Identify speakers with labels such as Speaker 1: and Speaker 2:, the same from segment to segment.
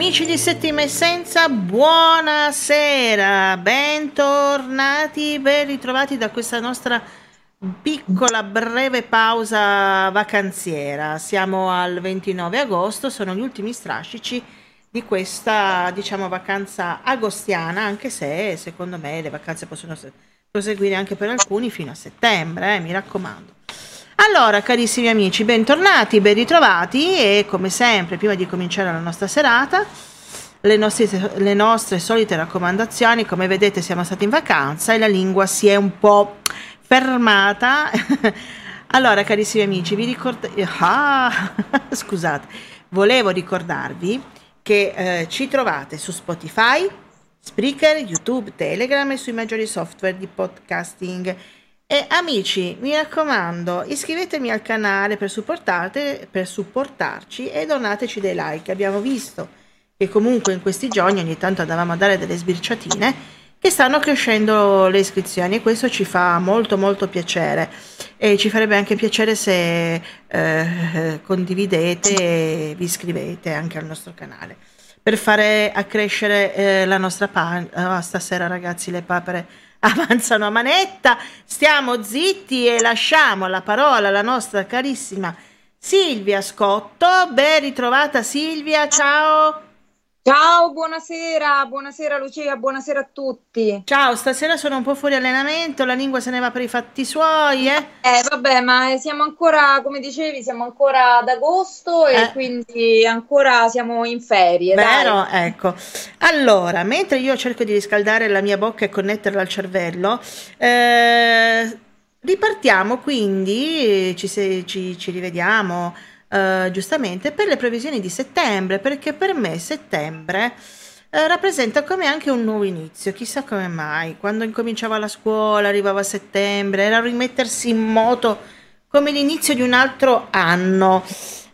Speaker 1: Amici di Settima Essenza, buonasera, bentornati, ben ritrovati da questa nostra piccola breve pausa vacanziera. Siamo al 29 agosto, sono gli ultimi strascici di questa, diciamo, vacanza agostiana, anche se secondo me le vacanze possono proseguire anche per alcuni fino a settembre, eh, mi raccomando. Allora, carissimi amici, bentornati, ben ritrovati e come sempre, prima di cominciare la nostra serata, le nostre, le nostre solite raccomandazioni, come vedete siamo stati in vacanza e la lingua si è un po' fermata. allora, carissimi amici, vi ricordate... Ah, scusate, volevo ricordarvi che eh, ci trovate su Spotify, Spreaker, YouTube, Telegram e sui maggiori software di podcasting e amici, mi raccomando, iscrivetevi al canale per, per supportarci e donateci dei like. Abbiamo visto che comunque in questi giorni ogni tanto andavamo a dare delle sbirciatine che stanno crescendo le iscrizioni e questo ci fa molto molto piacere e ci farebbe anche piacere se eh, condividete e vi iscrivete anche al nostro canale per fare accrescere eh, la nostra pagina. Oh, stasera ragazzi le papere avanzano a manetta, stiamo zitti e lasciamo la parola alla nostra carissima Silvia Scotto. Ben ritrovata Silvia, ciao.
Speaker 2: Ciao, buonasera, buonasera Lucia, buonasera a tutti.
Speaker 1: Ciao, stasera sono un po' fuori allenamento, la lingua se ne va per i fatti suoi, eh?
Speaker 2: Eh, vabbè, ma siamo ancora, come dicevi, siamo ancora ad agosto e eh. quindi ancora siamo in ferie.
Speaker 1: Vero? Dai. Ecco. Allora, mentre io cerco di riscaldare la mia bocca e connetterla al cervello, eh, ripartiamo quindi, ci, ci, ci rivediamo uh, giustamente per le previsioni di settembre, perché per me settembre uh, rappresenta come anche un nuovo inizio, chissà come mai, quando incominciava la scuola, arrivava settembre, era rimettersi in moto come l'inizio di un altro anno.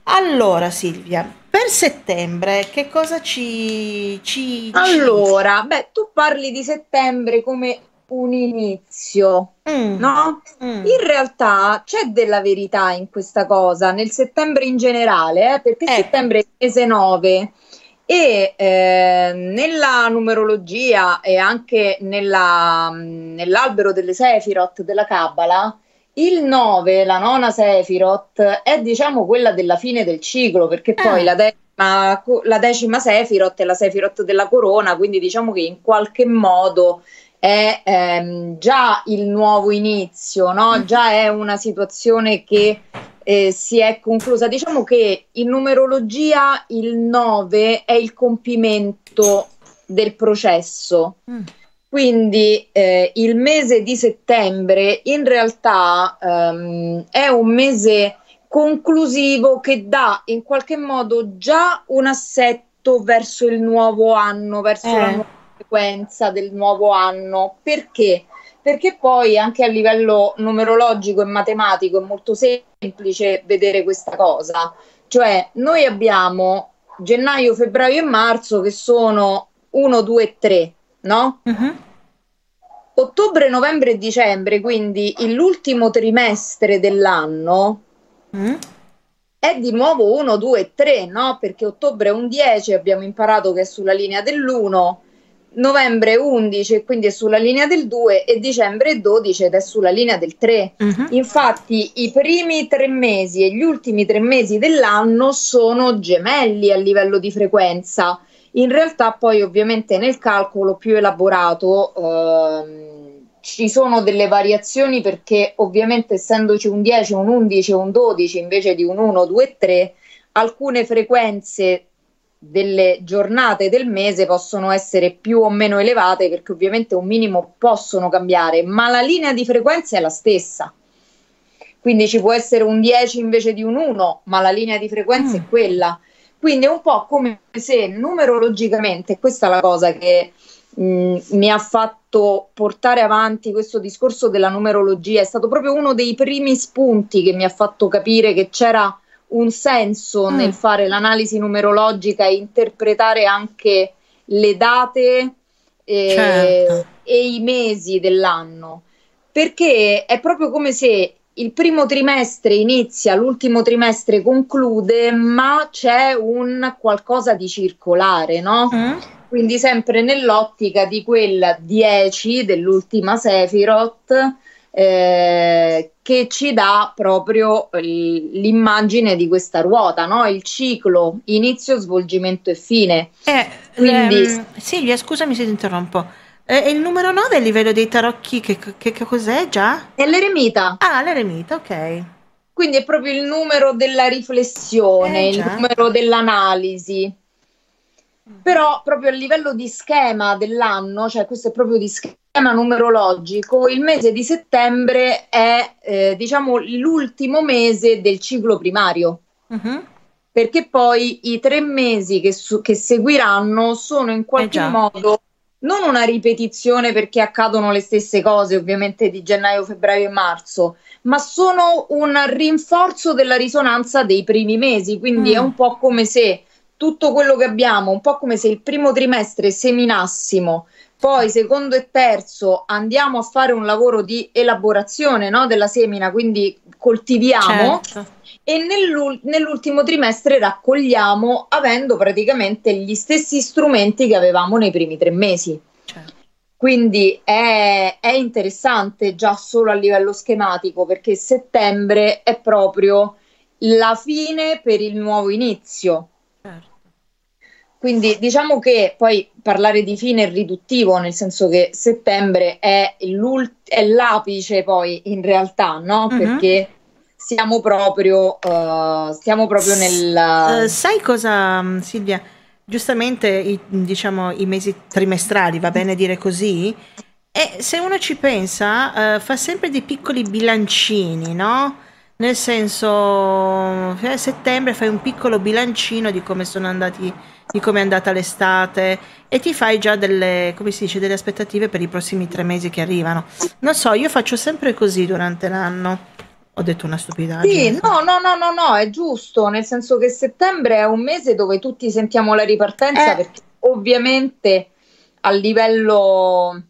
Speaker 1: Allora Silvia, per settembre che cosa ci... ci
Speaker 2: allora, ci... beh, tu parli di settembre come un inizio, mm. no? Mm. In realtà c'è della verità in questa cosa, nel settembre in generale, eh, perché ecco. settembre è il mese 9 e eh, nella numerologia e anche nella, nell'albero delle Sefirot della Kabbalah, il 9, la nona Sefirot, è diciamo quella della fine del ciclo, perché poi ah. la, decima, la decima Sefirot è la Sefirot della corona, quindi diciamo che in qualche modo è ehm, già il nuovo inizio, no? Mm. già è una situazione che eh, si è conclusa. Diciamo che in numerologia il 9 è il compimento del processo. Mm. Quindi eh, il mese di settembre in realtà ehm, è un mese conclusivo che dà in qualche modo già un assetto verso il nuovo anno, verso eh. la nuova frequenza del nuovo anno. Perché? Perché poi anche a livello numerologico e matematico è molto semplice vedere questa cosa. Cioè, noi abbiamo gennaio, febbraio e marzo che sono 1, 2, 3, no? Uh-huh. Ottobre, novembre e dicembre, quindi l'ultimo trimestre dell'anno, uh-huh. è di nuovo 1, 2, 3, no? Perché ottobre è un 10, abbiamo imparato che è sulla linea dell'1, novembre 11 quindi è sulla linea del 2 e dicembre 12 ed è sulla linea del 3. Uh-huh. Mhm. Infatti i primi tre mesi e gli ultimi tre mesi dell'anno sono gemelli a livello di frequenza. In realtà poi ovviamente nel calcolo più elaborato ehm, ci sono delle variazioni perché ovviamente essendoci un 10, un 11 un 12 invece di un 1, 2, 3 alcune frequenze delle giornate del mese possono essere più o meno elevate perché ovviamente un minimo possono cambiare, ma la linea di frequenza è la stessa. Quindi ci può essere un 10 invece di un 1, ma la linea di frequenza mm. è quella. Quindi è un po' come se numerologicamente, questa è la cosa che mh, mm, mi ha fatto portare avanti questo discorso della numerologia, è stato proprio uno dei primi spunti che mi ha fatto capire che c'era un senso mm. nel fare l'analisi numerologica e interpretare anche le date eh, certo. e i mesi dell'anno, perché è proprio come se il primo trimestre inizia, l'ultimo trimestre conclude, ma c'è un qualcosa di circolare, no? Mm. Quindi sempre nell'ottica di quel 10 dell'ultima Sephiroth eh, che ci dà proprio l'immagine di questa ruota, no? il ciclo inizio, svolgimento e fine.
Speaker 1: Eh, Quindi... ehm, Silvia, scusami se ti interrompo. Eh, il numero 9 a livello dei tarocchi, che, che, che cos'è già?
Speaker 2: È l'eremita.
Speaker 1: Ah, l'eremita, ok.
Speaker 2: Quindi è proprio il numero della riflessione, eh, il numero dell'analisi. Però proprio a livello di schema dell'anno, cioè questo è proprio di schema numerologico, il mese di settembre è eh, diciamo l'ultimo mese del ciclo primario. Uh-huh. Perché poi i tre mesi che, su- che seguiranno sono in qualche eh modo non una ripetizione perché accadono le stesse cose, ovviamente di gennaio, febbraio e marzo, ma sono un rinforzo della risonanza dei primi mesi. Quindi mm. è un po' come se tutto quello che abbiamo, un po' come se il primo trimestre seminassimo, poi secondo e terzo andiamo a fare un lavoro di elaborazione no, della semina, quindi coltiviamo. Certo e nell'ul- nell'ultimo trimestre raccogliamo avendo praticamente gli stessi strumenti che avevamo nei primi tre mesi. Certo. Quindi è, è, interessante già solo a livello schematico perché settembre è proprio la fine per il nuovo inizio. Quindi diciamo che poi parlare di fine è riduttivo, nel senso che settembre è, è l'apice poi in realtà, no? Uh-huh. Perché siamo proprio, uh, stiamo proprio nel...
Speaker 1: Uh, sai cosa, mm, Silvia? Giustamente i, diciamo, i mesi trimestrali, va bene dire così? E se uno ci pensa, uh, fa sempre dei piccoli bilancini, no? Nel senso, a settembre fai un piccolo bilancino di come sono andati, di come è andata l'estate e ti fai già delle, come si dice, delle aspettative per i prossimi tre mesi che arrivano. Non so, io faccio sempre così durante l'anno. Ho detto una stupidaggine.
Speaker 2: Sì, no, no, no, no, no, è giusto, nel senso che settembre è un mese dove tutti sentiamo la ripartenza eh. perché ovviamente a livello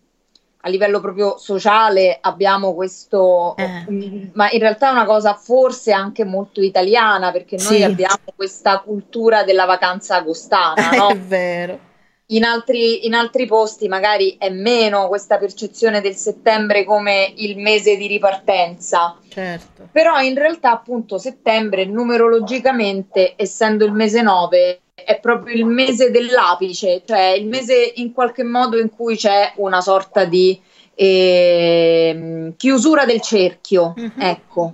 Speaker 2: a livello proprio sociale abbiamo questo, eh. ma in realtà è una cosa forse anche molto italiana perché noi sì. abbiamo questa cultura della vacanza agostana, no?
Speaker 1: È vero.
Speaker 2: In altri, in altri, posti magari è meno questa percezione del settembre come il mese di ripartenza.
Speaker 1: Certo.
Speaker 2: Però in realtà appunto settembre numerologicamente, essendo il mese 9, è proprio il mese dell'apice, cioè il mese in qualche modo in cui c'è una sorta di eh, chiusura del cerchio, uh-huh. ecco.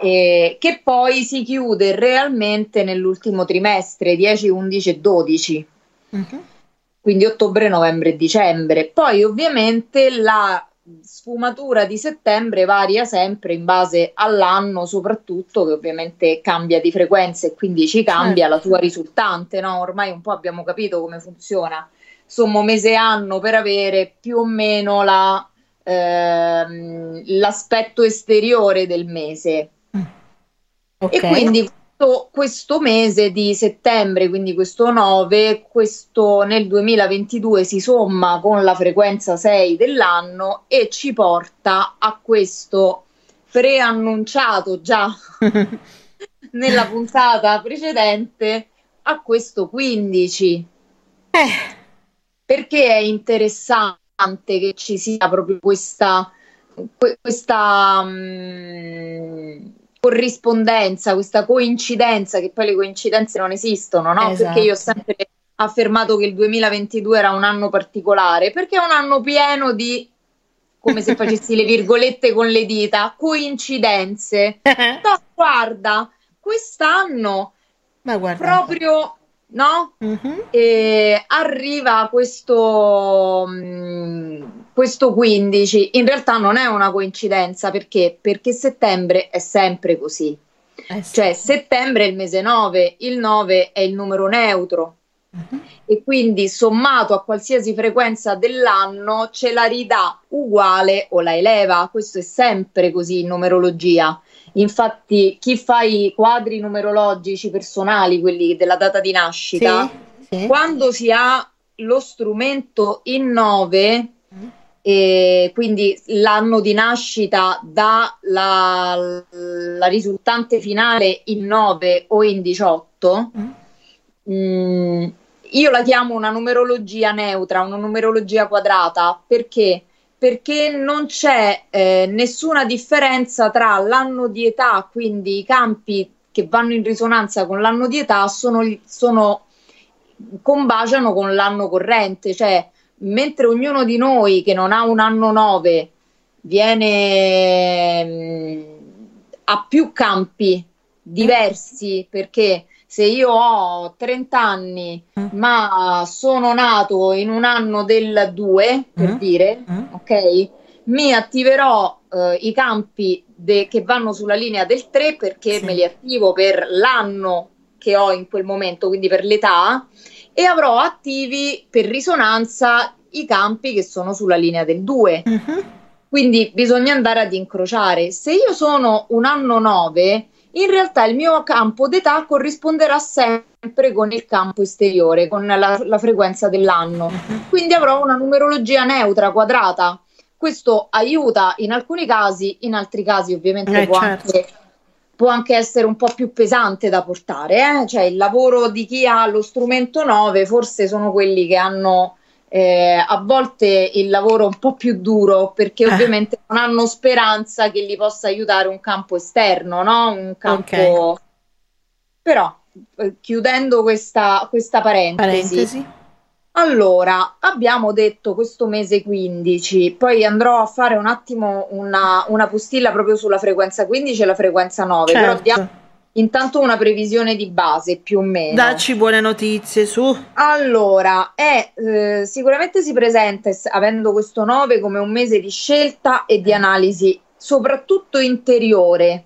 Speaker 2: Eh, che poi si chiude realmente nell'ultimo trimestre 10, 11 e 12. Uh-huh quindi ottobre, novembre e dicembre. Poi ovviamente la sfumatura di settembre varia sempre in base all'anno, soprattutto che ovviamente cambia di frequenza e quindi ci cambia certo. la sua risultante, no? Ormai un po' abbiamo capito come funziona. Sommo mese anno per avere più o meno la, ehm, l'aspetto esteriore del mese. Mm. Okay. E quindi questo, mese di settembre, quindi questo 9, questo nel 2022 si somma con la frequenza 6 dell'anno e ci porta a questo preannunciato già nella puntata precedente a questo 15. Eh. Perché è interessante che ci sia proprio questa, questa um, corrispondenza, questa coincidenza, che poi le coincidenze non esistono, no? Esatto. Perché io ho sempre affermato che il 2022 era un anno particolare, perché è un anno pieno di, come se facessi le virgolette con le dita, coincidenze. no, guarda, quest'anno Ma guarda. proprio no? Uh-huh. E arriva questo, mm, questo 15. In realtà non è una coincidenza perché? Perché settembre è sempre così. Eh sì. Cioè settembre è il mese 9, il 9 è il numero neutro. Uh-huh. E quindi sommato a qualsiasi frequenza dell'anno ce la ridà uguale o la eleva. Questo è sempre così in numerologia. Infatti, chi fa i quadri numerologici personali, quelli della data di nascita, sì, sì. quando si ha lo strumento in 9, mm. e quindi l'anno di nascita dà la, la risultante finale in 9 o in 18, mm. Mm, io la chiamo una numerologia neutra, una numerologia quadrata, perché? Perché non c'è eh, nessuna differenza tra l'anno di età, quindi i campi che vanno in risonanza con l'anno di età sono, sono combaciano con l'anno corrente, cioè mentre ognuno di noi che non ha un anno 9 viene mh, mm, a più campi diversi perché se io ho 30 anni mm. ma sono nato in un anno del 2 per mm. dire mm. ok mi attiverò eh, i campi de- che vanno sulla linea del 3 perché sì. me li attivo per l'anno che ho in quel momento quindi per l'età e avrò attivi per risonanza i campi che sono sulla linea del 2. Uh-huh. Quindi bisogna andare ad incrociare. Se io sono un anno 9, in realtà il mio campo d'età corrisponderà sempre con il campo esteriore, con la, la frequenza dell'anno. Quindi avrò una numerologia neutra, quadrata. Questo aiuta in alcuni casi, in altri casi ovviamente eh, può certo. anche può anche essere un po' più pesante da portare, eh? cioè il lavoro di chi ha lo strumento 9 forse sono quelli che hanno eh, a volte il lavoro un po' più duro perché eh. ovviamente non hanno speranza che li possa aiutare un campo esterno, no? Un campo... Okay. Però, eh, chiudendo questa, questa parentesi, parentesi allora, abbiamo detto questo mese 15, poi andrò a fare un attimo una, una postilla proprio sulla frequenza 15 e la frequenza 9, certo. però diamo intanto una previsione di base più o meno.
Speaker 1: Dacci buone notizie su.
Speaker 2: Allora, è, eh, sicuramente si presenta, avendo questo 9, come un mese di scelta e di analisi, soprattutto interiore,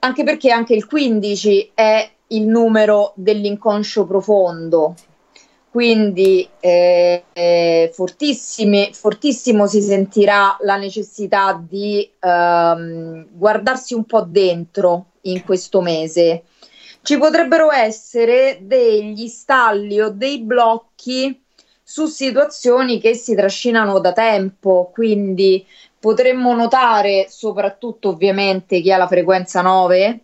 Speaker 2: anche perché anche il 15 è il numero dell'inconscio profondo quindi eh, eh, fortissimo si sentirà la necessità di ehm, guardarsi un po' dentro in questo mese. Ci potrebbero essere degli stalli o dei blocchi su situazioni che si trascinano da tempo, quindi potremmo notare soprattutto ovviamente chi ha la frequenza 9,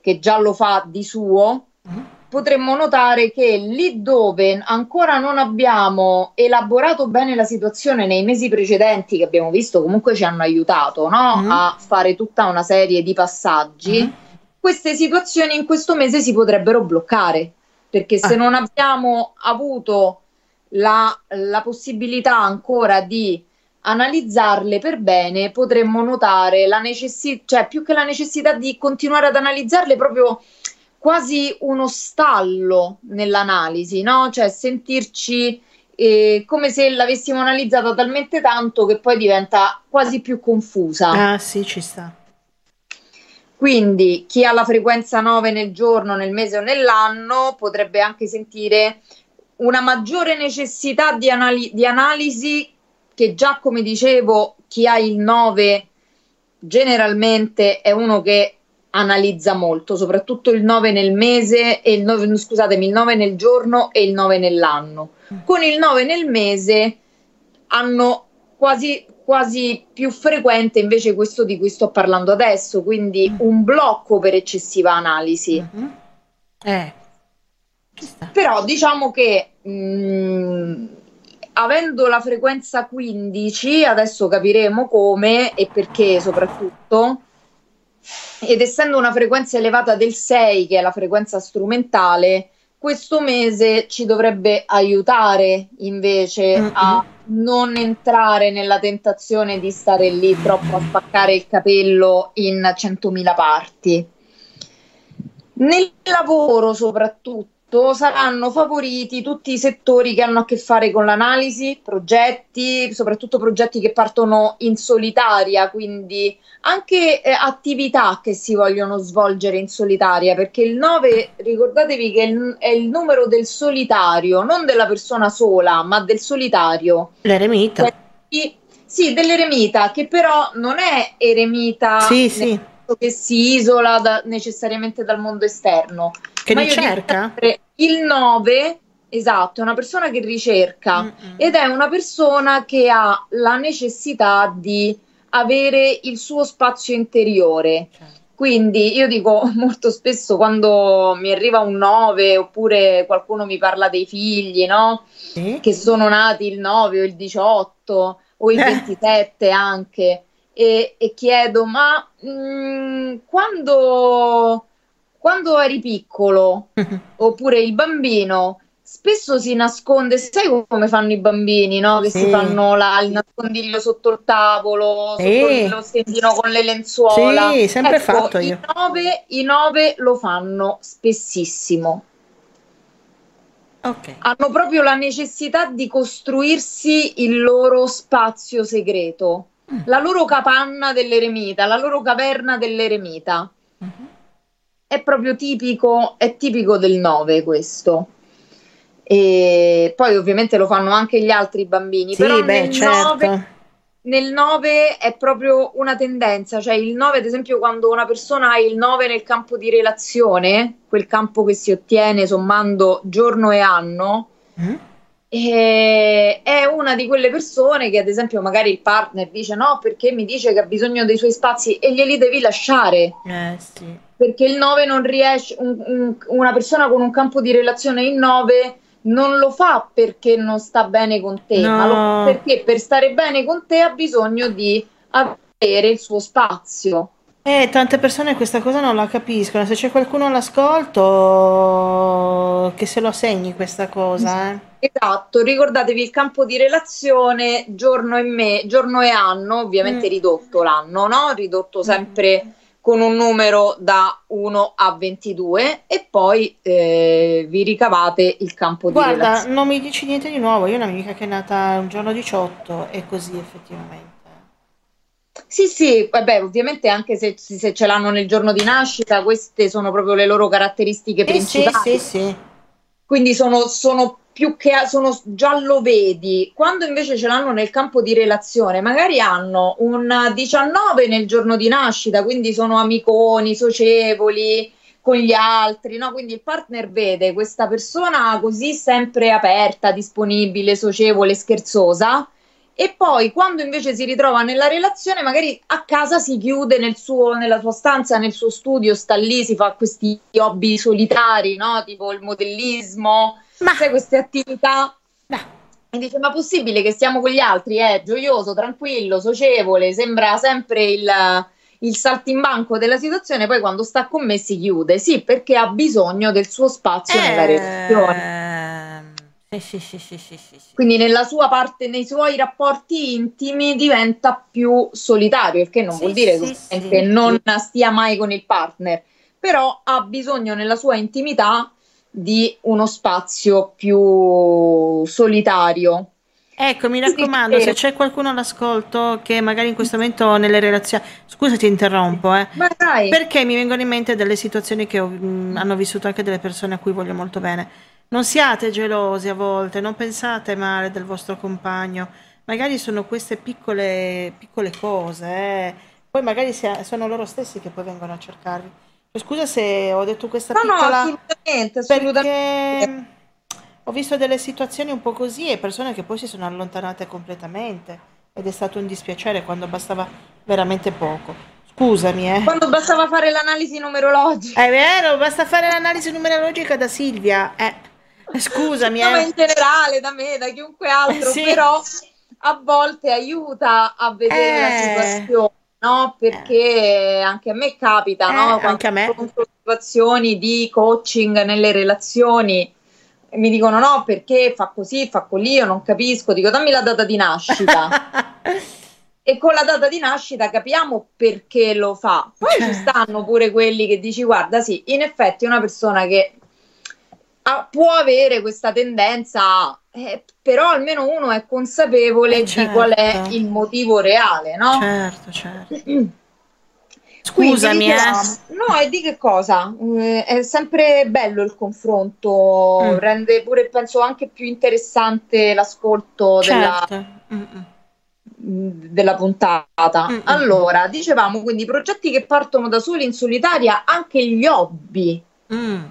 Speaker 2: che già lo fa di suo, mm-hmm potremmo notare che lì dove ancora non abbiamo elaborato bene la situazione nei mesi precedenti, che abbiamo visto comunque ci hanno aiutato no? mm. a fare tutta una serie di passaggi, mm. queste situazioni in questo mese si potrebbero bloccare, perché se ah. non abbiamo avuto la, la possibilità ancora di analizzarle per bene, potremmo notare la necessità, cioè più che la necessità di continuare ad analizzarle proprio quasi uno stallo nell'analisi, no? Cioè sentirci eh, come se l'avessimo analizzata talmente tanto che poi diventa quasi più confusa.
Speaker 1: Ah, sì, ci sta.
Speaker 2: Quindi chi ha la frequenza 9 nel giorno, nel mese o nell'anno potrebbe anche sentire una maggiore necessità di, anali- di analisi che già come dicevo chi ha il 9 generalmente è uno che analizza molto, soprattutto il 9 nel mese e il 9, scusatemi, il 9 nel giorno e il 9 nell'anno. Con il 9 nel mese hanno quasi, quasi più frequente invece questo di cui sto parlando adesso, quindi mm. un blocco per eccessiva analisi. Mm-hmm. Eh. Però diciamo che mh, mm, avendo la frequenza 15, adesso capiremo come e perché soprattutto ed essendo una frequenza elevata del 6, che è la frequenza strumentale, questo mese ci dovrebbe aiutare invece mm-hmm. a non entrare nella tentazione di stare lì troppo a spaccare il capello in 100.000 parti. Nel lavoro soprattutto saranno favoriti tutti i settori che hanno a che fare con l'analisi, progetti, soprattutto progetti che partono in solitaria, quindi anche eh, attività che si vogliono svolgere in solitaria, perché il 9, ricordatevi che è il, è il numero del solitario, non della persona sola, ma del solitario.
Speaker 1: L'eremita.
Speaker 2: Cioè, sì, dell'eremita, che però non è eremita
Speaker 1: sì, sì.
Speaker 2: che si isola da, necessariamente dal mondo esterno.
Speaker 1: Che ricerca?
Speaker 2: Il 9 Esatto, è una persona che ricerca Mm-mm. ed è una persona che ha la necessità di avere il suo spazio interiore. Certo. Quindi io dico molto spesso quando mi arriva un 9 oppure qualcuno mi parla dei figli, no? Sì. Che sono nati il 9 o il 18 o il 27 anche e, e, chiedo ma mh, mm, quando, quando eri piccolo oppure il bambino spesso si nasconde, sai come fanno i bambini, no? Che sì. si fanno la, il nascondiglio sotto il tavolo, sì. sotto lo stendino con le lenzuola.
Speaker 1: Sì, sempre ecco, fatto io.
Speaker 2: I nove, I nove lo fanno spessissimo. Okay. Hanno proprio la necessità di costruirsi il loro spazio segreto, mm. la loro capanna dell'eremita, la loro caverna dell'eremita. Mm-hmm. È proprio tipico, è tipico del 9 questo. E poi ovviamente lo fanno anche gli altri bambini,
Speaker 1: sì,
Speaker 2: però
Speaker 1: beh,
Speaker 2: nel,
Speaker 1: certo.
Speaker 2: 9, nel 9 è proprio una tendenza, cioè il 9 ad esempio quando una persona ha il 9 nel campo di relazione, quel campo che si ottiene sommando giorno e anno, mm. e è una di quelle persone che ad esempio magari il partner dice no perché mi dice che ha bisogno dei suoi spazi e glieli devi lasciare.
Speaker 1: Eh, sì.
Speaker 2: Perché il 9 non riesce, un, un, una persona con un campo di relazione in 9 non lo fa perché non sta bene con te, no. ma lo, perché per stare bene con te ha bisogno di avere il suo spazio.
Speaker 1: Eh, tante persone questa cosa non la capiscono. Se c'è qualcuno all'ascolto, che se lo segni questa cosa. Eh.
Speaker 2: Esatto, ricordatevi il campo di relazione giorno e, me, giorno e anno, ovviamente mm. ridotto l'anno, no? Ridotto sempre. Con un numero da 1 a 22 e poi eh, vi ricavate il campo
Speaker 1: Guarda,
Speaker 2: di relazione.
Speaker 1: non mi dici niente di nuovo, io ho un'amica che è nata un giorno 18 e così effettivamente.
Speaker 2: Sì, sì, vabbè, ovviamente anche se, se, ce l'hanno nel giorno di nascita, queste sono proprio le loro caratteristiche eh principali.
Speaker 1: Sì, sì, sì.
Speaker 2: Quindi sono, sono più che sono già lo vedi, quando invece ce l'hanno nel campo di relazione, magari hanno un 19 nel giorno di nascita, quindi sono amiconi, socievoli con gli altri, no? Quindi il partner vede questa persona così sempre aperta, disponibile, socievole, scherzosa e poi quando invece si ritrova nella relazione magari a casa si chiude nel suo, nella sua stanza, nel suo studio, sta lì, si fa questi hobby solitari, no? tipo il modellismo, ma... sai queste attività. Ma... E dice, ma possibile che stiamo con gli altri? È gioioso, tranquillo, socievole, sembra sempre il, il saltimbanco della situazione, poi quando sta con me si chiude. Sì, perché ha bisogno del suo spazio eh... nella relazione.
Speaker 1: Sì, sì, sì, sì, sì,
Speaker 2: Quindi nella sua parte, nei suoi rapporti intimi diventa più solitario, il che non vuol dire che non stia mai con il partner, però ha bisogno nella sua intimità di uno spazio più solitario.
Speaker 1: Ecco, mi raccomando, se c'è qualcuno all'ascolto che magari in questo momento nelle relazioni, scusa ti interrompo, eh, perché mi vengono in mente delle situazioni che ho, mh, hanno vissuto anche delle persone a cui voglio molto bene. Non siate gelosi a volte, non pensate male del vostro compagno, magari sono queste piccole, piccole cose, eh. poi magari sono loro stessi che poi vengono a cercarvi. Scusa se ho detto questa
Speaker 2: no,
Speaker 1: piccola...
Speaker 2: No, assolutamente, assolutamente.
Speaker 1: Ho visto delle situazioni un po' così e persone che poi si sono allontanate completamente ed è stato un dispiacere quando bastava veramente poco. Scusami, eh.
Speaker 2: Quando bastava fare l'analisi numerologica.
Speaker 1: È vero, basta fare l'analisi numerologica da Silvia. Eh. Scusami,
Speaker 2: no,
Speaker 1: eh.
Speaker 2: in generale, da me, da chiunque altro, sì. però a volte aiuta a vedere eh. la situazione no? Perché eh. anche a me capita, eh, no?
Speaker 1: Quando anche a me.
Speaker 2: situazioni di coaching nelle relazioni mi dicono no perché fa così, fa così, io non capisco, dico dammi la data di nascita. e con la data di nascita capiamo perché lo fa. Poi ci certo. stanno pure quelli che dici guarda sì, in effetti è una persona che ha, può avere questa tendenza eh, però almeno uno è consapevole eh certo. di qual è certo. il motivo reale, no?
Speaker 1: Certo, certo. Scusami,
Speaker 2: diciamo, eh. No, e di che cosa? Eh, è sempre bello il confronto, mm. rende pure, penso, anche più interessante l'ascolto certo. della, mm, della puntata. Mm-mm. Allora, dicevamo quindi progetti che partono da soli in solitaria, anche gli hobby. Mm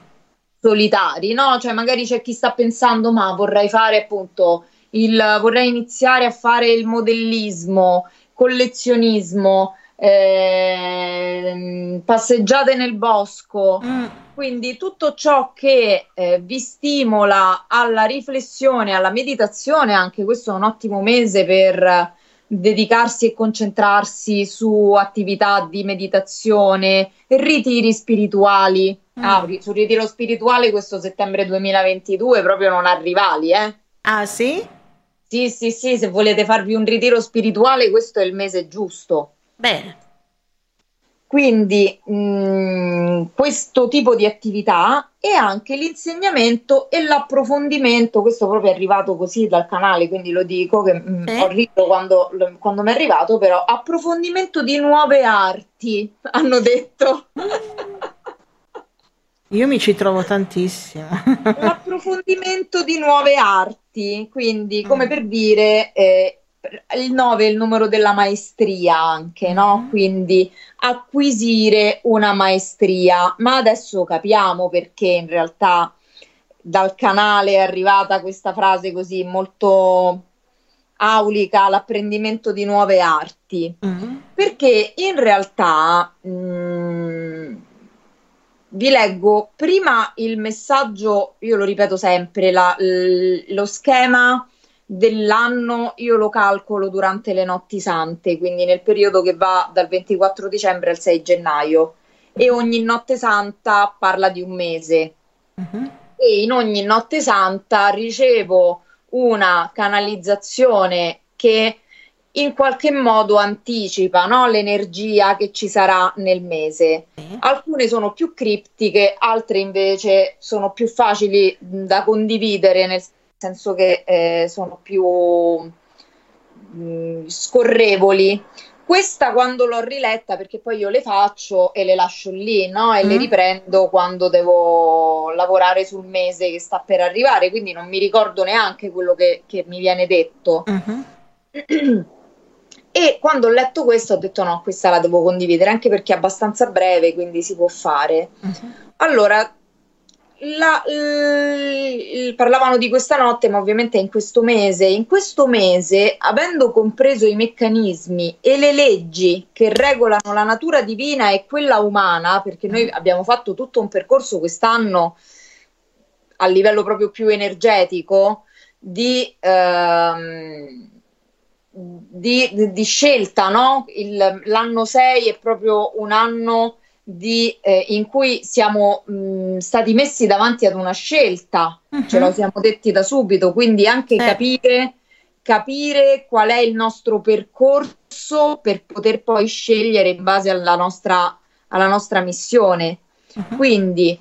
Speaker 2: solitari, no? Cioè magari c'è chi sta pensando ma vorrei fare appunto il vorrei iniziare a fare il modellismo, collezionismo, eh, passeggiate nel bosco. Mm. Quindi tutto ciò che eh, vi stimola alla riflessione, alla meditazione, anche questo è un ottimo mese per dedicarsi e concentrarsi su attività di meditazione, ritiri spirituali. Mm. Ah, sul ritiro spirituale questo settembre 2022 proprio non ha rivali, eh?
Speaker 1: Ah, sì?
Speaker 2: Sì, sì, sì, se volete farvi un ritiro spirituale questo è il mese giusto.
Speaker 1: Bene.
Speaker 2: Quindi mh, mm, questo tipo di attività e anche l'insegnamento e l'approfondimento, questo proprio è arrivato così dal canale, quindi lo dico che mh, mm, eh? ho riso quando, quando mi è arrivato, però approfondimento di nuove arti, hanno detto.
Speaker 1: Io mi ci trovo tantissimo.
Speaker 2: L'approfondimento di nuove arti, quindi come mm. per dire... Eh, il 9 è il numero della maestria anche, no? Mm-hmm. Quindi acquisire una maestria, ma adesso capiamo perché in realtà dal canale è arrivata questa frase così molto aulica, l'apprendimento di nuove arti, mm-hmm. perché in realtà mh, mm, vi leggo prima il messaggio, io lo ripeto sempre, la, l- lo schema dell'anno io lo calcolo durante le notti sante, quindi nel periodo che va dal 24 dicembre al 6 gennaio e ogni notte santa parla di un mese. Uh-huh. E in ogni notte santa ricevo una canalizzazione che in qualche modo anticipa no? l'energia che ci sarà nel mese. Alcune sono più criptiche, altre invece sono più facili da condividere, nel senso che eh, sono più mh, mm, scorrevoli. Questa quando l'ho riletta, perché poi io le faccio e le lascio lì, no? E mm. le riprendo quando devo lavorare sul mese che sta per arrivare, quindi non mi ricordo neanche quello che, che mi viene detto. Mm-hmm. E quando ho letto questo ho detto no, questa la devo condividere, anche perché è abbastanza breve, quindi si può fare. Uh-huh. Allora, la, l, parlavano di questa notte, ma ovviamente è in questo mese. In questo mese, avendo compreso i meccanismi e le leggi che regolano la natura divina e quella umana, perché noi abbiamo fatto tutto un percorso quest'anno a livello proprio più energetico di, ehm, di, di scelta, no? Il, l'anno 6 è proprio un anno di, eh, in cui siamo mh, stati messi davanti ad una scelta, uh-huh. ce lo siamo detti da subito, quindi anche eh. capire, capire qual è il nostro percorso per poter poi scegliere in base alla nostra, alla nostra missione. Uh-huh. Quindi,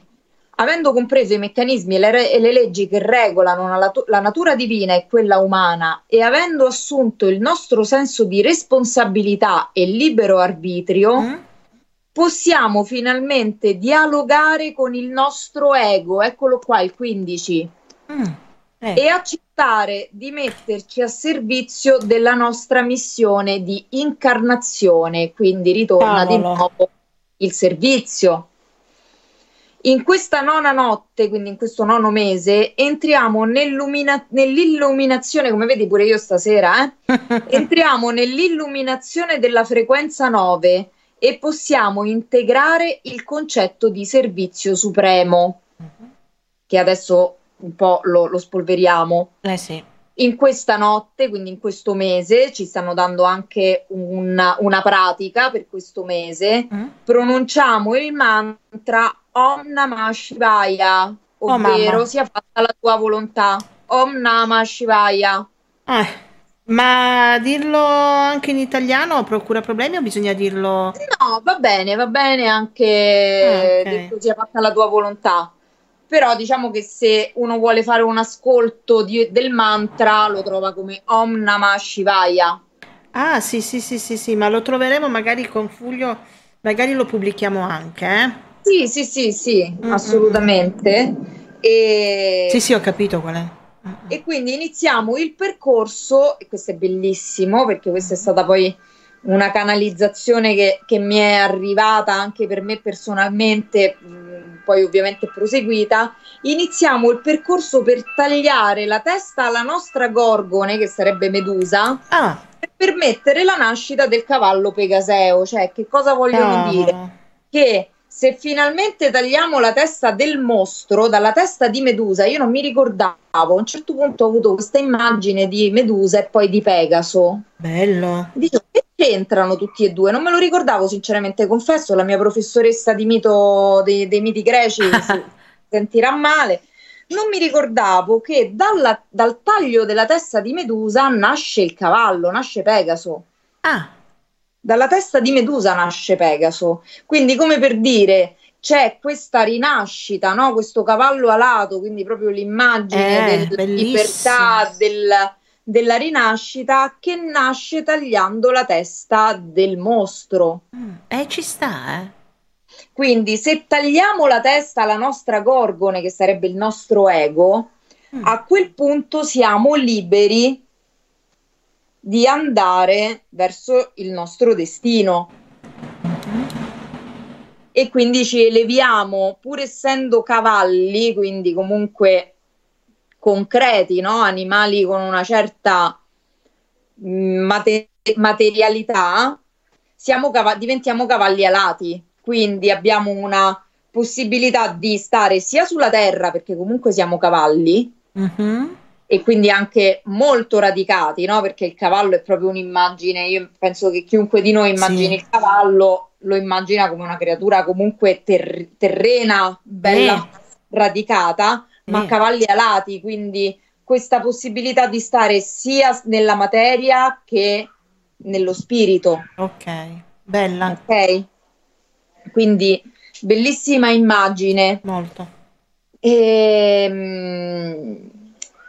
Speaker 2: avendo compreso i meccanismi e le, re- e le leggi che regolano la, la, natura divina e quella umana e avendo assunto il nostro senso di responsabilità e libero arbitrio, uh-huh possiamo finalmente dialogare con il nostro ego, eccolo qua il 15, mm, eh. e accettare di metterci a servizio della nostra missione di incarnazione, quindi ritorna Cavolo. di nuovo il servizio. In questa nona notte, quindi in questo nono mese, entriamo nell'illuminazione, come vedi pure io stasera, eh? entriamo nell'illuminazione della frequenza 9 e possiamo integrare il concetto di servizio supremo, uh-huh. che adesso un po' lo, lo spolveriamo.
Speaker 1: Eh sì.
Speaker 2: In questa notte, quindi in questo mese, ci stanno dando anche una, una pratica per questo mese. Uh-huh. Pronunciamo il mantra Om Namah Shivaya, oh, ovvero oh, sia fatta la tua volontà. Om Namah Shivaya.
Speaker 1: Eh. Ma dirlo anche in italiano procura problemi o bisogna dirlo?
Speaker 2: No, va bene, va bene anche ah, okay. detto sia fatta la tua volontà. Però diciamo che se uno vuole fare un ascolto di, del mantra lo trova come Om Namah Shivaya.
Speaker 1: Ah, sì, sì, sì, sì, sì, ma lo troveremo magari con Fulvio, magari lo pubblichiamo anche, eh?
Speaker 2: Sì, sì, sì, sì, mm-hmm. assolutamente. E...
Speaker 1: Sì, sì, ho capito qual è.
Speaker 2: E quindi iniziamo il percorso, e questo è bellissimo perché questa è stata poi una canalizzazione che, che mi è arrivata anche per me personalmente poi ovviamente proseguita, iniziamo il percorso per tagliare la testa alla nostra gorgone, che sarebbe Medusa, ah. per permettere la nascita del cavallo Pegaseo. Cioè, che cosa vogliono oh. dire? Che se finalmente tagliamo la testa del mostro dalla testa di Medusa, io non mi ricordavo, a un certo punto ho avuto questa immagine di Medusa e poi di Pegaso.
Speaker 1: Bello.
Speaker 2: Dico, che c'entrano tutti e due? Non me lo ricordavo sinceramente, confesso, la mia professoressa di mito, dei, dei miti greci si sentirà male. Non mi ricordavo che dalla, dal taglio della testa di Medusa nasce il cavallo, nasce Pegaso.
Speaker 1: Ah,
Speaker 2: dalla testa di Medusa nasce Pegaso, quindi come per dire c'è questa rinascita, no? questo cavallo alato, quindi proprio l'immagine eh, della libertà, del, della rinascita che nasce tagliando la testa del mostro.
Speaker 1: Mm, eh, ci sta, eh.
Speaker 2: Quindi se tagliamo la testa alla nostra gorgone, che sarebbe il nostro ego, mm. a quel punto siamo liberi di andare verso il nostro destino. E quindi ci eleviamo, pur essendo cavalli, quindi comunque concreti, no? animali con una certa mm, mate- materialità, cav- diventiamo cavalli alati. Quindi abbiamo una possibilità di stare sia sulla terra, perché comunque siamo cavalli, mm-hmm e quindi anche molto radicati, no? perché il cavallo è proprio un'immagine, io penso che chiunque di noi immagini sì. il cavallo lo immagina come una creatura comunque ter- terrena, bella, eh. radicata, ma eh. cavalli alati, quindi questa possibilità di stare sia nella materia che nello spirito.
Speaker 1: Ok, bella.
Speaker 2: Ok, quindi bellissima immagine.
Speaker 1: Molto.
Speaker 2: E, ehm,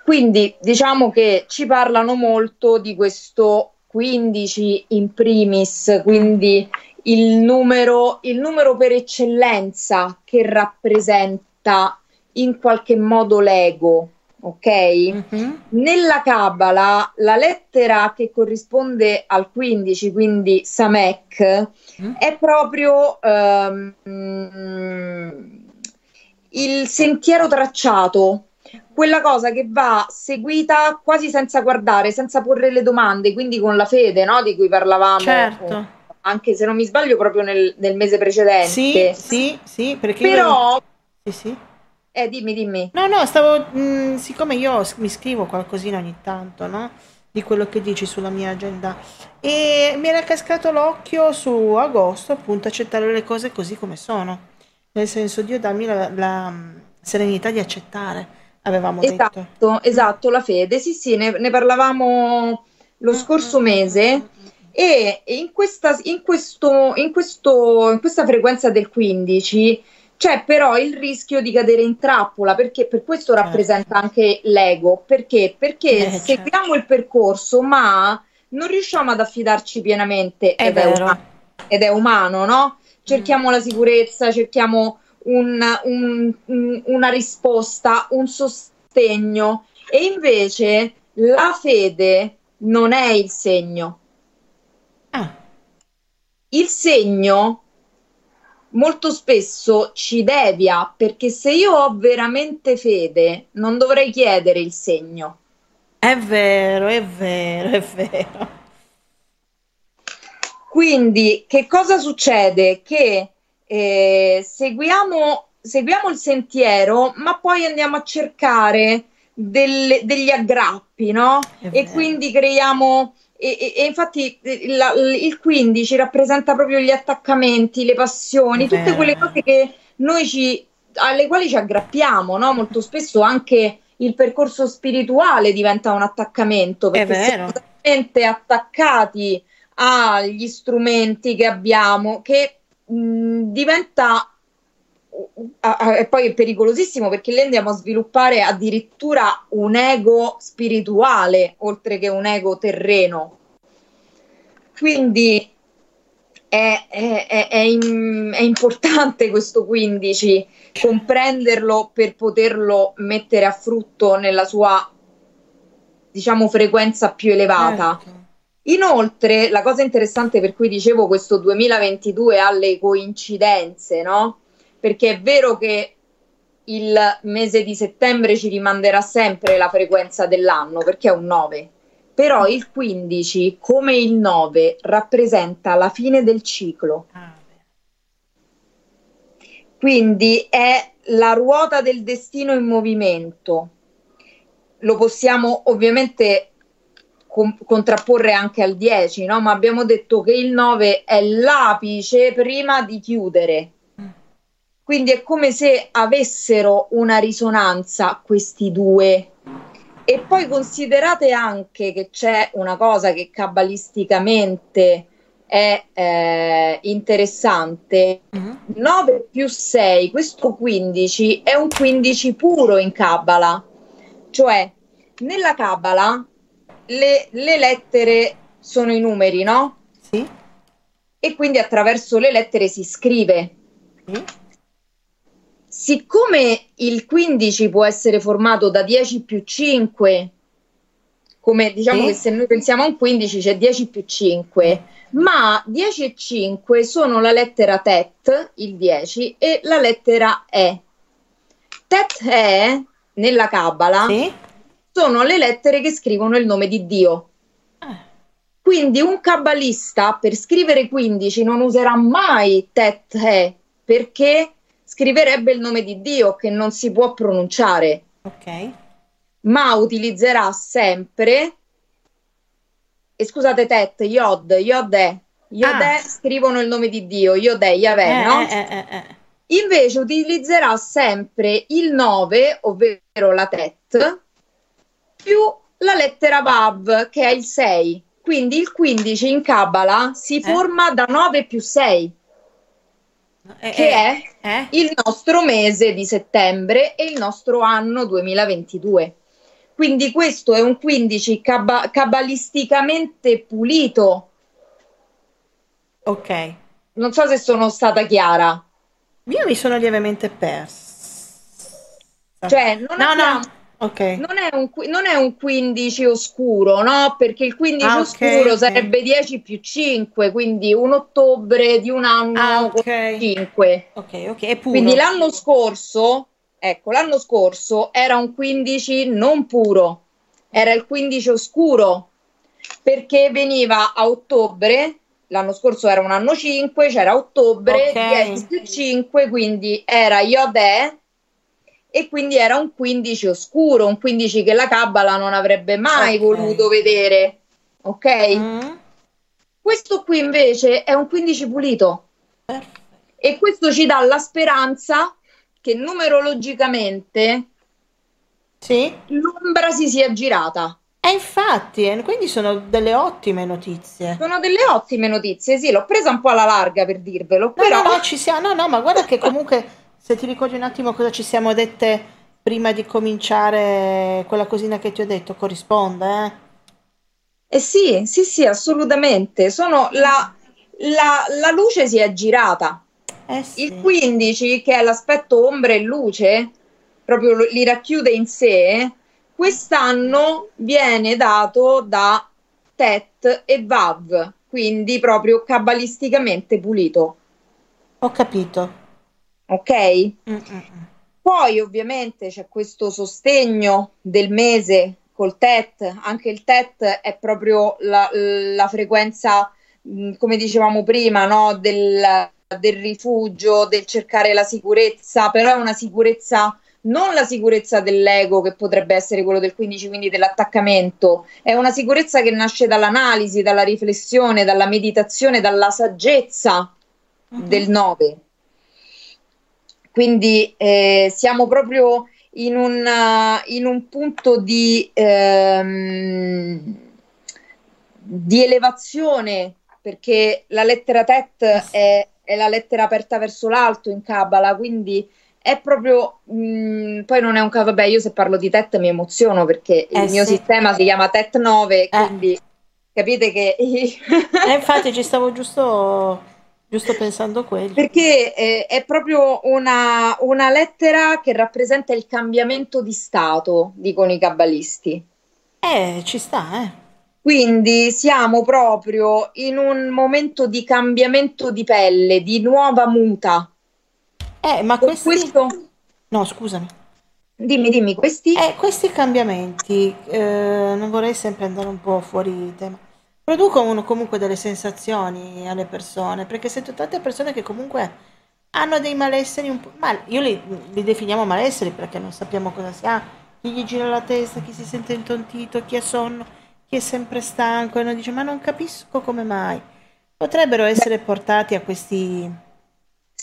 Speaker 2: quindi diciamo che ci parlano molto di questo 15 in primis, quindi il numero, il numero per eccellenza che rappresenta in qualche modo l'ego. Ok? Mm-hmm. Nella Kabbalah la lettera che corrisponde al 15, quindi Samek, mm-hmm. è proprio um, il sentiero tracciato quella cosa che va seguita quasi senza guardare, senza porre le domande, quindi con la fede no? di cui parlavamo.
Speaker 1: Certo.
Speaker 2: Anche se non mi sbaglio, proprio nel, nel mese precedente.
Speaker 1: Sì, sì, sì, perché.
Speaker 2: Però.
Speaker 1: Io... Sì, sì.
Speaker 2: Eh, dimmi, dimmi.
Speaker 1: No, no, stavo. Mh, mm, siccome io mi scrivo qualcosina ogni tanto, no? Di quello che dici sulla mia agenda. E mi era cascato l'occhio su agosto, appunto, accettare le cose così come sono. Nel senso, Dio dammi la, la mm, serenità di accettare avevamo
Speaker 2: esatto,
Speaker 1: detto.
Speaker 2: Esatto, la fede, sì, sì, ne, ne parlavamo lo scorso mese e in questa, in, questo, in, questo, in questa frequenza del 15 c'è però il rischio di cadere in trappola perché per questo certo. rappresenta anche l'ego perché perché eh, seguiamo certo. il percorso ma non riusciamo ad affidarci pienamente
Speaker 1: è ed, è umano,
Speaker 2: ed, è umano, no? cerchiamo mm. la sicurezza cerchiamo un, un, una risposta, un sostegno e invece la fede non è il segno.
Speaker 1: Ah.
Speaker 2: Il segno molto spesso ci devia perché se io ho veramente fede non dovrei chiedere il segno.
Speaker 1: È vero, è vero, è vero.
Speaker 2: Quindi che cosa succede? Che eh, seguiamo, seguiamo il sentiero, ma poi andiamo a cercare delle, degli aggrappi, no? E quindi creiamo. E, e, e infatti la, il 15 rappresenta proprio gli attaccamenti, le passioni, tutte quelle cose che noi ci, alle quali ci aggrappiamo, no? Molto spesso anche il percorso spirituale diventa un attaccamento perché siamo talmente attaccati agli strumenti che abbiamo che mh, diventa e poi è pericolosissimo perché lì andiamo a sviluppare addirittura un ego spirituale oltre che un ego terreno. Quindi è, è, è, è in, importante questo 15, comprenderlo per poterlo mettere a frutto nella sua, diciamo, frequenza più elevata. Certo. Inoltre, la cosa interessante per cui dicevo questo 2022 ha le coincidenze, no? perché è vero che il mese di settembre ci rimanderà sempre la frequenza dell'anno, perché è un 9, però il 15, come il 9, rappresenta la fine del ciclo. Ah, Quindi è la ruota del destino in movimento. Lo possiamo ovviamente com- contrapporre anche al 10, no? ma abbiamo detto che il 9 è l'apice prima di chiudere. Quindi è come se avessero una risonanza questi due. E poi considerate anche che c'è una cosa che cabalisticamente è eh, interessante. Mm-hmm. 9 più 6, questo 15 è un 15 puro in Cabala. Cioè, nella Cabala le, le lettere sono i numeri, no?
Speaker 1: Sì.
Speaker 2: E quindi attraverso le lettere si scrive. Sì. Siccome il 15 può essere formato da 10 più 5, come diciamo sì. che se noi pensiamo a un 15 c'è 10 più 5, ma 10 e 5 sono la lettera tet, il 10, e la lettera e. Tet e nella Cabala sì sono le lettere che scrivono il nome di Dio. Ah. Quindi un cabbalista per scrivere 15 non userà mai tet he perché scriverebbe il nome di Dio che non si può pronunciare.
Speaker 1: Ok.
Speaker 2: Ma utilizzerà sempre e scusate tet, yod, yodè. Yodè ah. scrivono il nome di Dio, yodè, Yahweh, eh, no?
Speaker 1: Eh, eh, eh,
Speaker 2: Invece utilizzerà sempre il 9, ovvero la tet, più la lettera Vav, che è il 6. Quindi il 15 in Kabbalah si eh? forma da 9 più 6, eh, che eh, è eh? il nostro mese di settembre e il nostro anno 2022. Quindi questo è un 15 cab- cabalisticamente pulito.
Speaker 1: Ok.
Speaker 2: Non so se sono stata chiara.
Speaker 1: Io mi sono lievemente persa.
Speaker 2: Cioè, non no, abbiamo... no
Speaker 1: Okay.
Speaker 2: Non, è un, non, è un, 15 oscuro, no? Perché il 15 ah, oscuro okay, sarebbe 10 più 5, quindi un ottobre di un anno ah, okay. 5.
Speaker 1: Ok, ok, è
Speaker 2: puro. Quindi l'anno scorso, ecco, l'anno scorso era un 15 non puro, era il 15 oscuro, perché veniva a ottobre, l'anno scorso era un anno 5, c'era ottobre, 10 più 5, quindi era Yodè, e quindi era un 15 oscuro, un 15 che la Cabala non avrebbe mai okay. voluto vedere. Ok? Mm. Questo qui invece è un 15 pulito. Perfetto. E questo ci dà la speranza che numerologicamente
Speaker 1: sì.
Speaker 2: l'ombra si sia girata.
Speaker 1: E infatti, eh, quindi sono delle ottime notizie.
Speaker 2: Sono delle ottime notizie, sì, l'ho presa un po' alla larga per dirvelo, no, però...
Speaker 1: No, no, ci siamo, no, no, ma guarda che comunque se ti ricordi un attimo cosa ci siamo dette prima di cominciare quella cosina che ti ho detto, corrisponde, eh?
Speaker 2: Eh sì, sì, sì, assolutamente. Sono la, la, la luce si è girata.
Speaker 1: Eh sì.
Speaker 2: Il 15, che è l'aspetto ombra e luce, proprio li racchiude in sé, quest'anno viene dato da Tet e Vav, quindi proprio cabalisticamente pulito.
Speaker 1: Ho capito
Speaker 2: ok? Mm-mm. Poi ovviamente c'è questo sostegno del mese col TET, anche il TET è proprio la, la frequenza, mm, come dicevamo prima, no? del, del rifugio, del cercare la sicurezza, però è una sicurezza non la sicurezza dell'ego che potrebbe essere quello del 15, quindi dell'attaccamento, è una sicurezza che nasce dall'analisi, dalla riflessione, dalla meditazione, dalla saggezza uh-huh. del 9. Quindi eh, siamo proprio in un, in un punto di, ehm, di, elevazione perché la lettera Tet è, è, la lettera aperta verso l'alto in Kabbalah, quindi è proprio mh, mm, poi non è un caso vabbè io se parlo di Tet mi emoziono perché eh il mio sì. sistema si chiama Tet 9 eh. quindi capite che
Speaker 1: eh, infatti ci stavo giusto Giusto pensando a quello.
Speaker 2: Perché eh, è proprio una, una, lettera che rappresenta il cambiamento di stato, dicono i kabbalisti.
Speaker 1: Eh, ci sta, eh.
Speaker 2: Quindi siamo proprio in un momento di cambiamento di pelle, di nuova muta.
Speaker 1: Eh, ma questi... questo... No, scusami.
Speaker 2: Dimmi, dimmi, questi...
Speaker 1: Eh, questi cambiamenti, eh, non vorrei sempre andare un po' fuori tema, producono comunque delle sensazioni alle persone, perché sento tante persone che comunque hanno dei malesseri un po'... Ma io li, li definiamo malesseri perché non sappiamo cosa si ha, chi gli gira la testa, chi si sente intontito, chi ha sonno, chi è sempre stanco e non dice ma non capisco come mai. Potrebbero essere portati a questi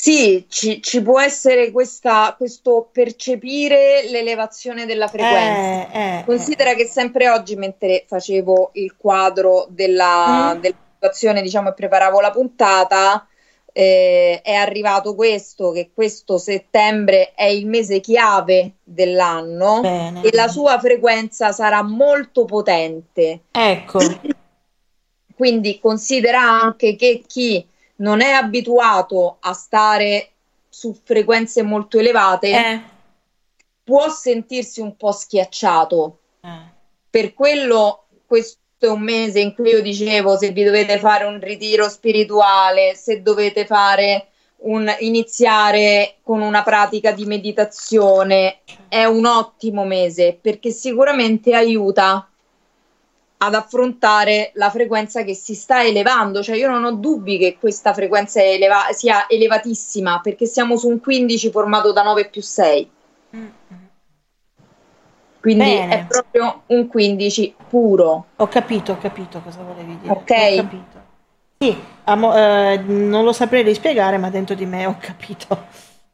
Speaker 2: sì, ci, ci può essere questa, questo percepire l'elevazione della frequenza. Eh, eh, Considera eh. che sempre oggi, mentre facevo il quadro della, mm. della situazione, diciamo, e preparavo la puntata, eh, è arrivato questo, che questo settembre è il mese chiave dell'anno Bene. e la sua frequenza sarà molto potente.
Speaker 1: Ecco.
Speaker 2: Quindi considera anche che chi non è abituato a stare su frequenze molto elevate, eh. può sentirsi un po' schiacciato. Eh. Per quello questo è un mese in cui io dicevo se vi dovete fare un ritiro spirituale, se dovete fare un, iniziare con una pratica di meditazione, è un ottimo mese perché sicuramente aiuta ad affrontare la frequenza che si sta elevando, cioè io non ho dubbi che questa frequenza eleva- sia elevatissima perché siamo su un 15 formato da 9 più 6. Quindi Bene. è proprio un 15 puro.
Speaker 1: Ho capito, ho capito cosa volevi dire.
Speaker 2: Ok.
Speaker 1: Ho capito. Sì, amo, eh, non lo saprei rispiegare, ma dentro di me ho capito.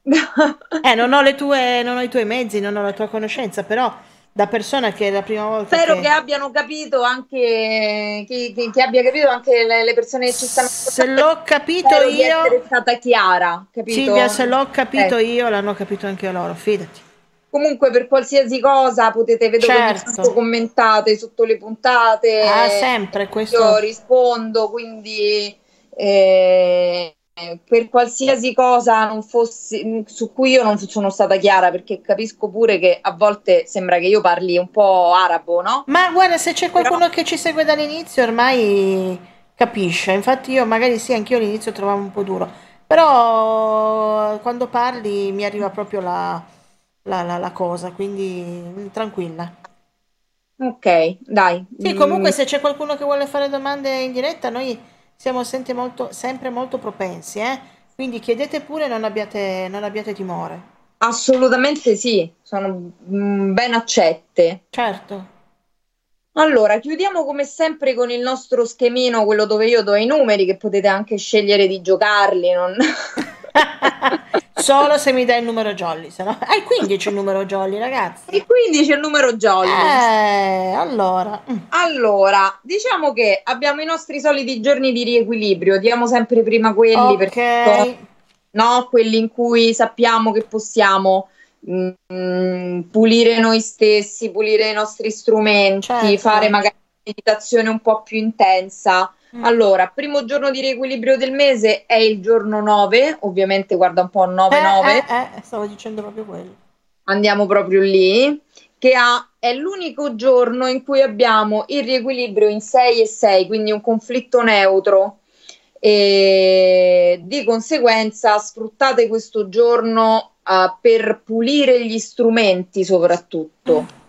Speaker 1: eh, non ho, tue, non ho i tuoi mezzi, non ho la tua conoscenza, però da persona che è la prima volta.
Speaker 2: Spero che, che abbiano capito anche che, che, che, abbia capito anche le, le, persone che ci stanno
Speaker 1: Se l'ho capito Spero io.
Speaker 2: Di stata chiara, capito?
Speaker 1: Silvia, se l'ho capito eh. io, l'hanno capito anche loro, fidati.
Speaker 2: Comunque, per qualsiasi cosa potete vedere certo. commentate sotto le puntate.
Speaker 1: Ah, sempre questo.
Speaker 2: Io rispondo, quindi. Eh, per qualsiasi cosa fosse, su cui io non sono stata chiara, perché capisco pure che a volte sembra che io parli un po' arabo, no?
Speaker 1: Ma guarda, se c'è qualcuno Però... che ci segue dall'inizio, ormai capisce. Infatti, io magari sì, anch'io all'inizio trovavo un po' duro. Però quando parli mi arriva proprio la, la, la, la cosa, quindi tranquilla.
Speaker 2: Ok, dai.
Speaker 1: Sì, comunque mm. se c'è qualcuno che vuole fare domande in diretta, noi siamo sempre molto, sempre molto propensi, eh? quindi chiedete pure, non abbiate, non abbiate timore.
Speaker 2: Assolutamente sì, sono mm, ben accette.
Speaker 1: Certo.
Speaker 2: Allora, chiudiamo come sempre con il nostro schemino, quello dove io do i numeri, che potete anche scegliere di giocarli. Non...
Speaker 1: Solo se mi dai il numero jolly, se no... Hai 15 il numero jolly, ragazzi.
Speaker 2: Il 15 è il numero jolly.
Speaker 1: Eh, allora.
Speaker 2: Allora, diciamo che abbiamo i nostri soliti giorni di riequilibrio, diamo sempre prima quelli okay. perché no, quelli in cui sappiamo che possiamo mm, pulire noi stessi, pulire i nostri strumenti, certo. fare magari meditazione un po' più intensa. Allora, primo giorno di riequilibrio del mese è il giorno 9, ovviamente guarda un po' 9-9.
Speaker 1: Eh, eh, eh, stavo dicendo proprio quello.
Speaker 2: Andiamo proprio lì, che ha, è l'unico giorno in cui abbiamo il riequilibrio in 6 e 6, quindi un conflitto neutro. E di conseguenza sfruttate questo giorno uh, per pulire gli strumenti soprattutto. Mm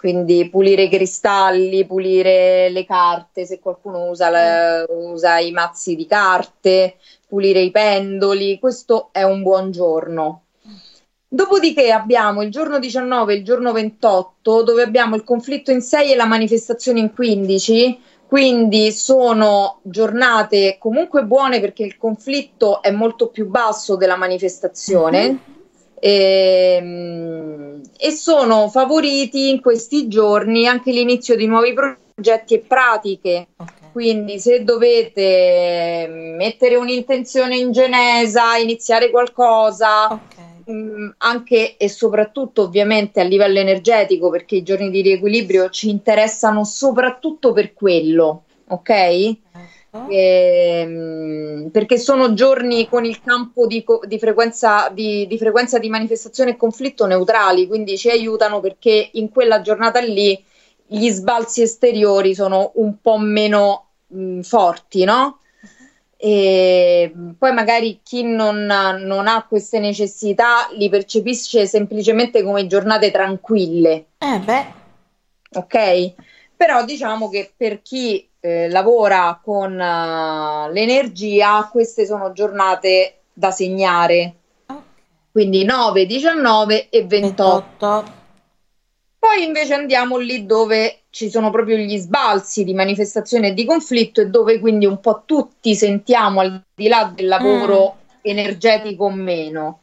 Speaker 2: quindi pulire i cristalli, pulire le carte, se qualcuno usa, le, usa, i mazzi di carte, pulire i pendoli, questo è un buon giorno. Dopodiché abbiamo il giorno 19 e il giorno 28 dove abbiamo il conflitto in 6 e la manifestazione in 15, quindi sono giornate comunque buone perché il conflitto è molto più basso della manifestazione. Mm-hmm e, ehm, e sono favoriti in questi giorni anche l'inizio di nuovi progetti e pratiche. Okay. Quindi se dovete mettere un'intenzione in genesa, iniziare qualcosa, okay. mh, mm, anche e soprattutto ovviamente a livello energetico, perché i giorni di riequilibrio ci interessano soprattutto per quello, ok? okay. Eh, perché sono giorni con il campo di, di, frequenza, di, di, frequenza, di, manifestazione e conflitto neutrali, quindi ci aiutano perché in quella giornata lì gli sbalzi esteriori sono un po' meno mh, forti, no? e poi magari chi non, non, ha queste necessità li percepisce semplicemente come giornate tranquille.
Speaker 1: Eh beh.
Speaker 2: Ok? Però diciamo che per chi eh, lavora con uh, l'energia, queste sono giornate da segnare. Quindi 9, 19 e 28. 28. Poi invece andiamo lì dove ci sono proprio gli sbalzi di manifestazione e di conflitto e dove quindi un po' tutti sentiamo al di là del lavoro mm. energetico o meno.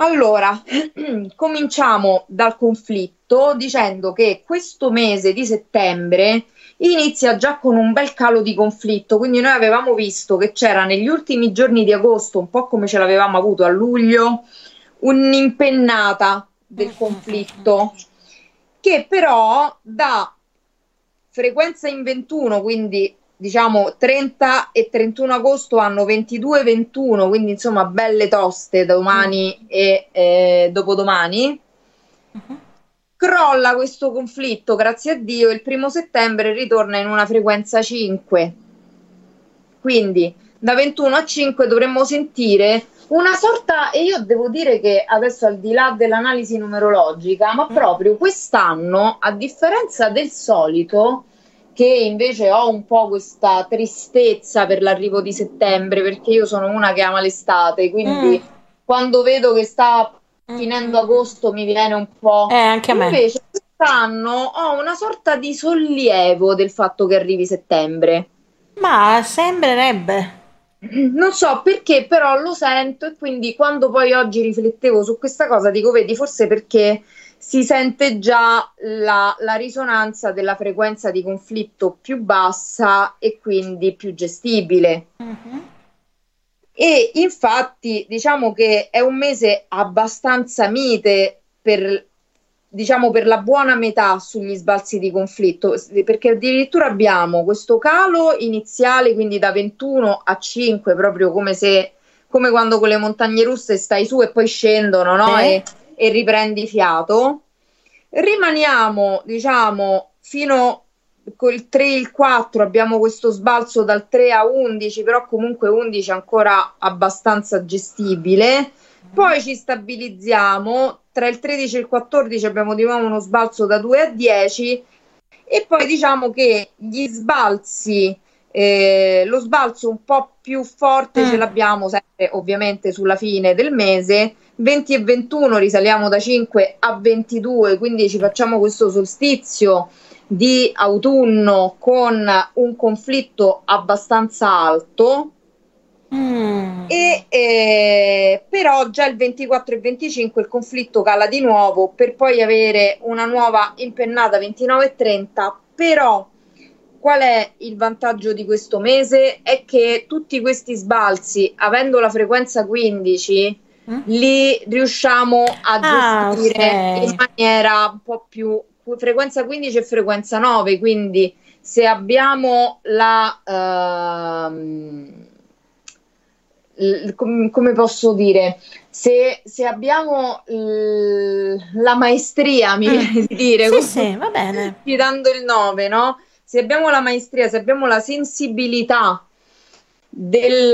Speaker 2: Allora, cominciamo dal conflitto dicendo che questo mese di settembre inizia già con un bel calo di conflitto, quindi noi avevamo visto che c'era negli ultimi giorni di agosto, un po' come ce l'avevamo avuto a luglio, un'impennata del conflitto che però da frequenza in 21, quindi diciamo 30 e 31 agosto hanno 22 e 21, quindi insomma belle toste domani e eh, dopodomani. Uh-huh. Crolla questo conflitto, grazie a Dio, il primo settembre ritorna in una frequenza 5. Quindi da 21 a 5 dovremmo sentire una sorta, e io devo dire che adesso al di là dell'analisi numerologica, ma mm. proprio quest'anno, a differenza del solito, che invece ho un po' questa tristezza per l'arrivo di settembre, perché io sono una che ama l'estate, quindi mm. quando vedo che sta finendo agosto mi viene un po'...
Speaker 1: Eh, anche a me.
Speaker 2: Invece quest'anno ho una sorta di sollievo del fatto che arrivi settembre.
Speaker 1: Ma sembrerebbe.
Speaker 2: Non so perché, però lo sento e quindi quando poi oggi riflettevo su questa cosa dico, vedi, forse perché si sente già la, la risonanza della frequenza di conflitto più bassa e quindi più gestibile. Uh-huh. E infatti diciamo che è un mese abbastanza mite per diciamo per la buona metà sugli sbalzi di conflitto, perché addirittura abbiamo questo calo iniziale, quindi da 21 a 5, proprio come se come quando con le montagne russe stai su e poi scendono, no? Eh. E, e riprendi fiato. Rimaniamo, diciamo, fino col 3 e il 4 abbiamo questo sbalzo dal 3 a 11, però comunque 11 ancora abbastanza gestibile. Poi ci stabilizziamo tra il 13 e il 14 abbiamo di nuovo uno sbalzo da 2 a 10 e poi diciamo che gli sbalzi, eh, lo sbalzo un po' più forte mm. ce l'abbiamo sempre ovviamente sulla fine del mese, 20 e 21 risaliamo da 5 a 22, quindi ci facciamo questo solstizio di autunno con un conflitto abbastanza alto Mm. E, eh, però già il 24 e 25 il conflitto cala di nuovo per poi avere una nuova impennata 29 e 30 però qual è il vantaggio di questo mese è che tutti questi sbalzi avendo la frequenza 15 mm. li riusciamo a ah, gestire okay. in maniera un po' più frequenza 15 e frequenza 9 quindi se abbiamo la uh, come posso dire, se, se abbiamo la maestria, mi mm. viene di dire,
Speaker 1: sì, sì, va bene.
Speaker 2: dando il 9, no? Se abbiamo la maestria, se abbiamo la sensibilità del...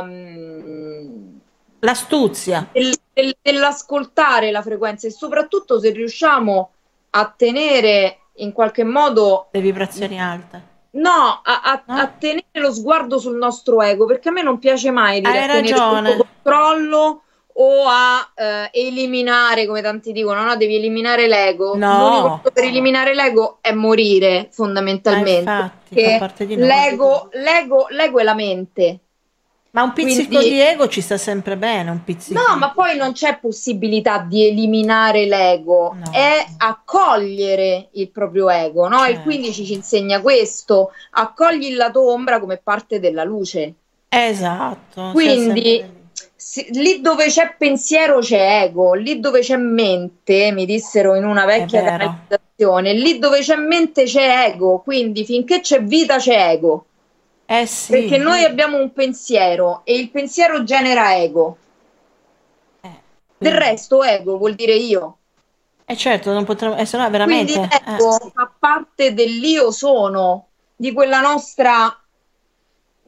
Speaker 1: Um, L'astuzia.
Speaker 2: Del, del, dell'ascoltare la frequenza e soprattutto se riusciamo a tenere in qualche modo...
Speaker 1: Le vibrazioni alte
Speaker 2: No, a, a, no? a, tenere lo sguardo sul nostro ego, perché a me non piace mai dire
Speaker 1: Hai ragione.
Speaker 2: controllo o a eh, eliminare, come tanti dicono, no, devi eliminare l'ego.
Speaker 1: No.
Speaker 2: per eliminare l'ego è morire, fondamentalmente.
Speaker 1: Ah, infatti,
Speaker 2: l'ego, l'ego, l'ego è la mente.
Speaker 1: Ma un pizzico Quindi, di ego ci sta sempre bene, un pizzico.
Speaker 2: No, ma poi non c'è possibilità di eliminare l'ego, no. è accogliere il proprio ego, no? Certo. Il 15 ci insegna questo, accogli il lato ombra come parte della luce.
Speaker 1: Esatto.
Speaker 2: Quindi se, lì dove c'è pensiero c'è ego, lì dove c'è mente, mi dissero in una vecchia canalizzazione, lì dove c'è mente c'è ego, quindi finché c'è vita c'è ego.
Speaker 1: Eh sì.
Speaker 2: Perché noi abbiamo un pensiero e il pensiero genera ego. Eh, Del resto, ego vuol dire io.
Speaker 1: Eh certo, non potremmo, eh, no veramente.
Speaker 2: Quindi ego eh. fa parte dell'io sono, di quella nostra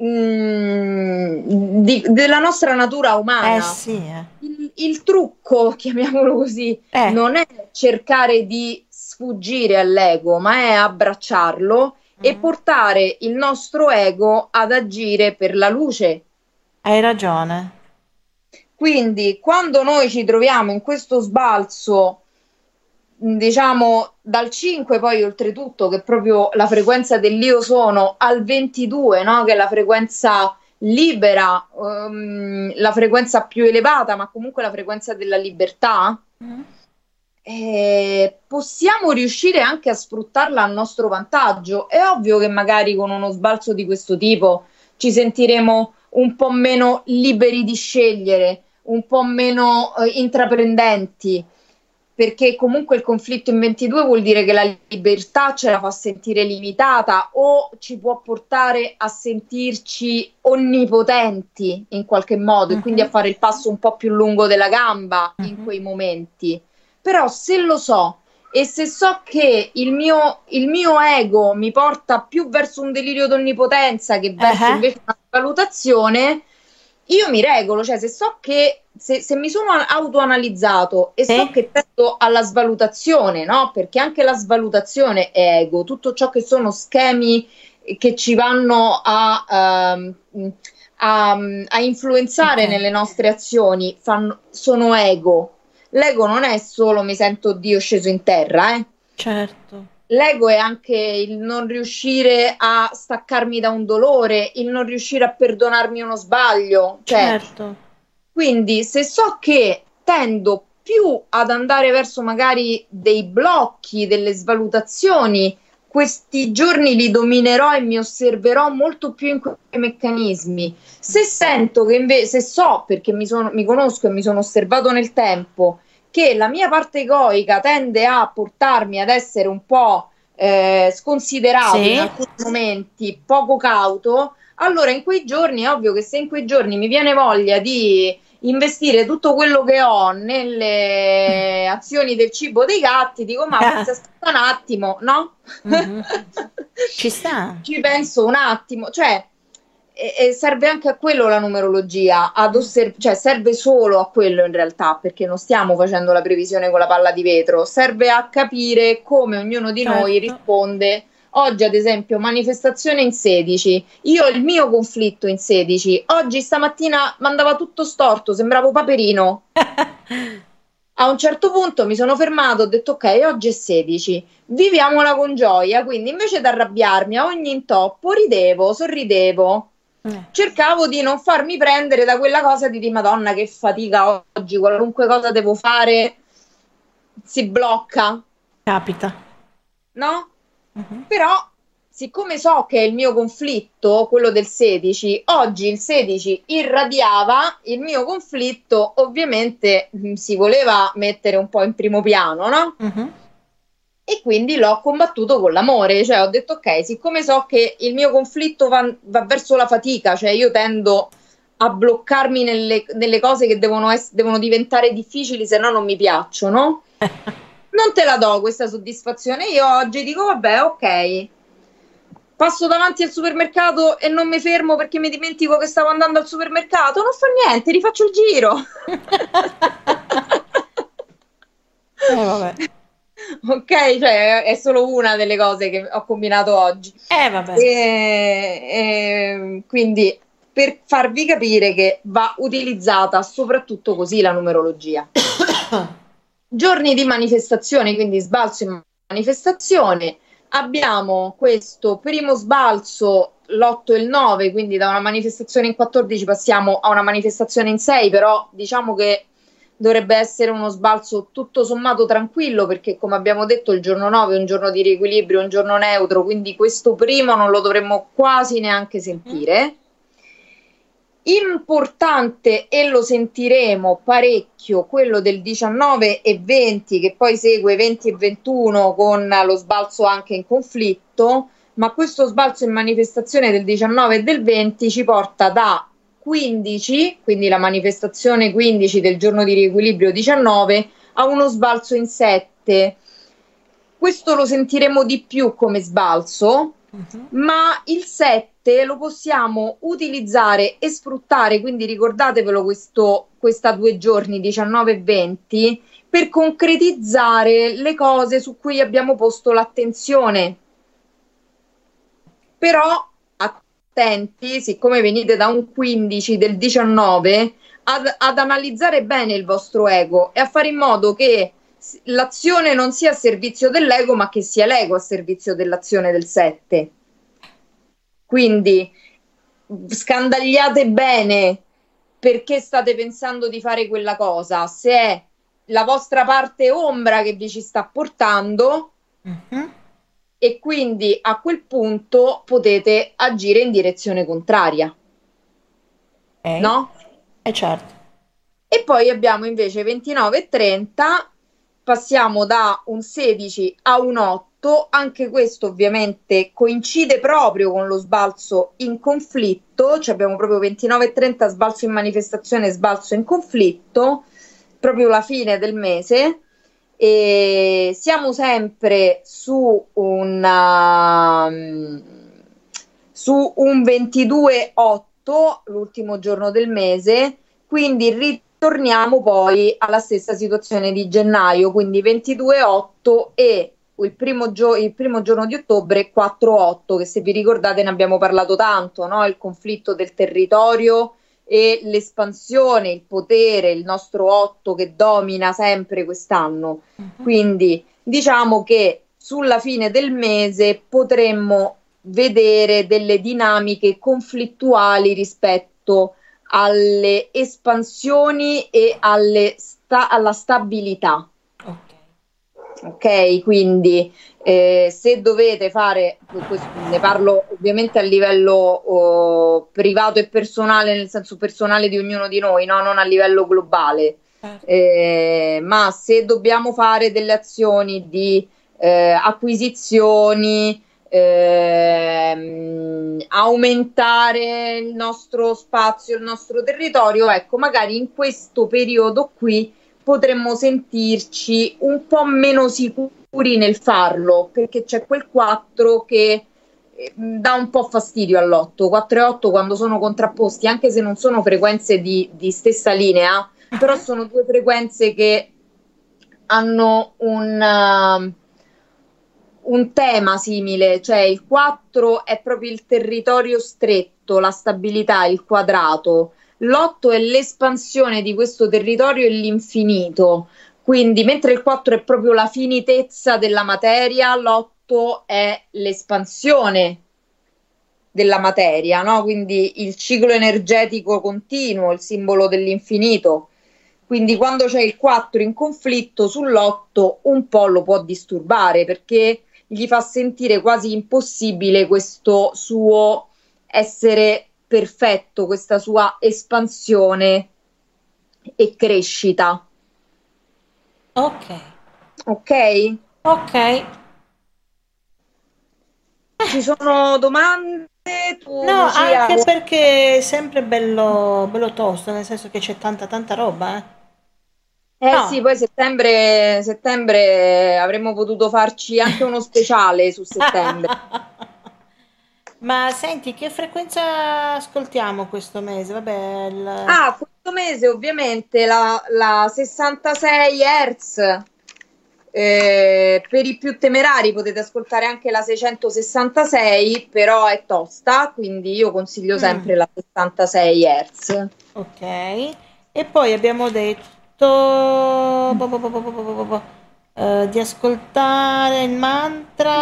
Speaker 2: mm, di, della nostra natura umana.
Speaker 1: Eh sì, eh.
Speaker 2: Il, il, trucco, chiamiamolo così, eh. non è cercare di sfuggire all'ego, ma è abbracciarlo. E portare il nostro ego ad agire per la luce.
Speaker 1: Hai ragione.
Speaker 2: Quindi quando noi ci troviamo in questo sbalzo, diciamo dal 5 poi oltretutto che è proprio la frequenza dell'io sono al 22, no? che è la frequenza libera, um, la frequenza più elevata, ma comunque la frequenza della libertà, mm. Eh, possiamo riuscire anche a sfruttarla a nostro vantaggio. È ovvio che magari con uno sbalzo di questo tipo ci sentiremo un po' meno liberi di scegliere, un po' meno eh, intraprendenti, perché comunque il conflitto in 22 vuol dire che la libertà ce la fa sentire limitata o ci può portare a sentirci onnipotenti in qualche modo e quindi a mhm. fare il passo un po' più lungo della gamba in mhm. quei momenti. Però se lo so e se so che il mio, il mio ego mi porta più verso un delirio d'onnipotenza che verso uh-huh. invece una valutazione, io mi regolo, cioè se so che se, se mi sono autoanalizzato e so che tendo alla svalutazione, no? Perché anche la svalutazione è ego, tutto ciò che sono schemi che ci vanno a, um, a, a influenzare okay. nelle nostre azioni fanno, sono ego. L'ego non è solo mi sento Dio sceso in terra, eh?
Speaker 1: Certo
Speaker 2: l'ego è anche il non riuscire a staccarmi da un dolore, il non riuscire a perdonarmi uno sbaglio. Cioè,
Speaker 1: certo.
Speaker 2: Quindi se so che tendo più ad andare verso magari dei blocchi, delle svalutazioni, questi giorni li dominerò e mi osserverò molto più in quei meccanismi. Se sento che invece, se so perché mi, sono, mi conosco e mi sono osservato nel tempo, che la mia parte egoica tende a portarmi ad essere un po' eh, sconsiderato sì. in alcuni momenti, poco cauto, allora in quei giorni è ovvio che se in quei giorni mi viene voglia di investire tutto quello che ho nelle azioni del cibo dei gatti, dico ma pensa un attimo, no?
Speaker 1: Mm-hmm. Ci sta.
Speaker 2: Ci penso un attimo, cioè e, e serve anche a quello la numerologia, ad osserv- cioè serve solo a quello in realtà, perché non stiamo facendo la previsione con la palla di vetro, serve a capire come ognuno di certo. noi risponde. Oggi, ad esempio, manifestazione in 16. Io ho il mio conflitto in 16. Oggi stamattina mandava tutto storto, sembravo Paperino. A un certo punto mi sono fermato, ho detto ok, oggi è 16, viviamola con gioia, quindi invece di arrabbiarmi a ogni intoppo, ridevo, sorridevo, eh. Cercavo di non farmi prendere da quella cosa di dire Madonna che fatica oggi, qualunque cosa devo fare si blocca.
Speaker 1: Capita.
Speaker 2: No? Uh-huh. Però siccome so che il mio conflitto, quello del 16, oggi il 16 irradiava il mio conflitto, ovviamente mm, si voleva mettere un po' in primo piano, no? Uh-huh e quindi l'ho combattuto con l'amore, cioè ho detto ok, siccome so che il mio conflitto va, va verso la fatica, cioè io tendo a bloccarmi nelle, nelle cose che devono, ess- devono, diventare difficili, se no non mi piacciono, non te la do questa soddisfazione. Io oggi dico vabbè, ok, passo davanti al supermercato e non mi fermo perché mi dimentico che stavo andando al supermercato, non fa niente, rifaccio il giro.
Speaker 1: eh,
Speaker 2: ok? Cioè, è solo una delle cose che ho combinato oggi.
Speaker 1: Eh, vabbè.
Speaker 2: E, e, quindi per farvi capire che va utilizzata soprattutto così la numerologia. Giorni di manifestazione, quindi sbalzo in manifestazione. Abbiamo questo primo sbalzo l'8 e il 9, quindi da una manifestazione in 14 passiamo a una manifestazione in 6, però diciamo che dovrebbe essere uno sbalzo tutto sommato tranquillo perché come abbiamo detto il giorno 9 è un giorno di riequilibrio, un giorno neutro, quindi questo primo non lo dovremmo quasi neanche sentire. Importante e lo sentiremo parecchio quello del 19 e 20 che poi segue 20 e 21 con lo sbalzo anche in conflitto, ma questo sbalzo in manifestazione del 19 e del 20 ci porta da 15, quindi la manifestazione 15 del giorno di riequilibrio 19, a uno sbalzo in 7. Questo lo sentiremo di più come sbalzo, uh-huh. ma il 7 7 lo possiamo utilizzare e sfruttare, quindi ricordatevelo questo, questa due giorni, 19 e 20, per concretizzare le cose su cui abbiamo posto l'attenzione. Però attenti, siccome venite da un 15 del 19, ad, ad analizzare bene il vostro ego e a fare in modo che l'azione non sia a servizio dell'ego, ma che sia l'ego a servizio dell'azione del 7. Quindi scandagliate bene perché state pensando di fare quella cosa, se è la vostra parte ombra che vi ci sta portando uh-huh. e quindi a quel punto potete agire in direzione contraria.
Speaker 1: Okay.
Speaker 2: No?
Speaker 1: Eh certo.
Speaker 2: E poi abbiamo invece 29 e 30 passiamo da un 16 a un 8, anche questo ovviamente coincide proprio con lo sbalzo in conflitto, cioè abbiamo proprio 29 e 30 sbalzo in manifestazione, sbalzo in conflitto, proprio la fine del mese. E siamo sempre su un, uh, su un 22-8, l'ultimo giorno del mese, quindi torniamo poi alla stessa situazione di gennaio, quindi 22-8 e il primo, gio- il primo giorno di ottobre 4-8, che se vi ricordate ne abbiamo parlato tanto, no? il conflitto del territorio e l'espansione, il potere, il nostro 8 che domina sempre quest'anno. Uh-huh. Quindi diciamo che sulla fine del mese potremmo vedere delle dinamiche conflittuali rispetto alle espansioni e alle sta- alla stabilità. Ok, quindi eh, se dovete fare, ne parlo ovviamente a livello oh, privato e personale, nel senso personale di ognuno di noi, no? non a livello globale, certo. eh, ma se dobbiamo fare delle azioni di eh, acquisizioni, ehm, aumentare il nostro spazio, il nostro territorio, ecco, magari in questo periodo qui potremmo sentirci un po' meno sicuri nel farlo, perché c'è quel 4 che ehm, dà un po' fastidio all'8. 4 e 8 quando sono contrapposti, anche se non sono frequenze di, di stessa linea, però sono due frequenze che hanno un... Uh, un tema simile, cioè il 4 è proprio il territorio stretto, la stabilità, il quadrato. L'8 è l'espansione di questo territorio e l'infinito. Quindi, mentre il 4 è proprio la finitezza della materia, l'8 è l'espansione della materia, no? Quindi il ciclo energetico continuo, il simbolo dell'infinito. Quindi quando c'è il 4 in conflitto sull'8 un po' lo può disturbare perché gli fa sentire quasi impossibile questo suo essere perfetto, questa sua espansione e crescita.
Speaker 1: Ok.
Speaker 2: Ok?
Speaker 1: Ok.
Speaker 2: Ci sono domande?
Speaker 1: Tu, no, Lucia? anche perché è sempre bello, bello tosto, nel senso che c'è tanta tanta roba, eh.
Speaker 2: Eh no. sì, poi settembre, settembre avremmo potuto farci anche uno speciale su settembre.
Speaker 1: Ma senti, che frequenza ascoltiamo questo mese? Vabbè, il...
Speaker 2: Ah, questo mese ovviamente la, la 66 Hz. Eh, per i più temerari potete ascoltare anche la 666, però è tosta, quindi io consiglio mm. sempre mm. la 66 Hz.
Speaker 1: Ok, e poi abbiamo detto uh, di ascoltare il mantra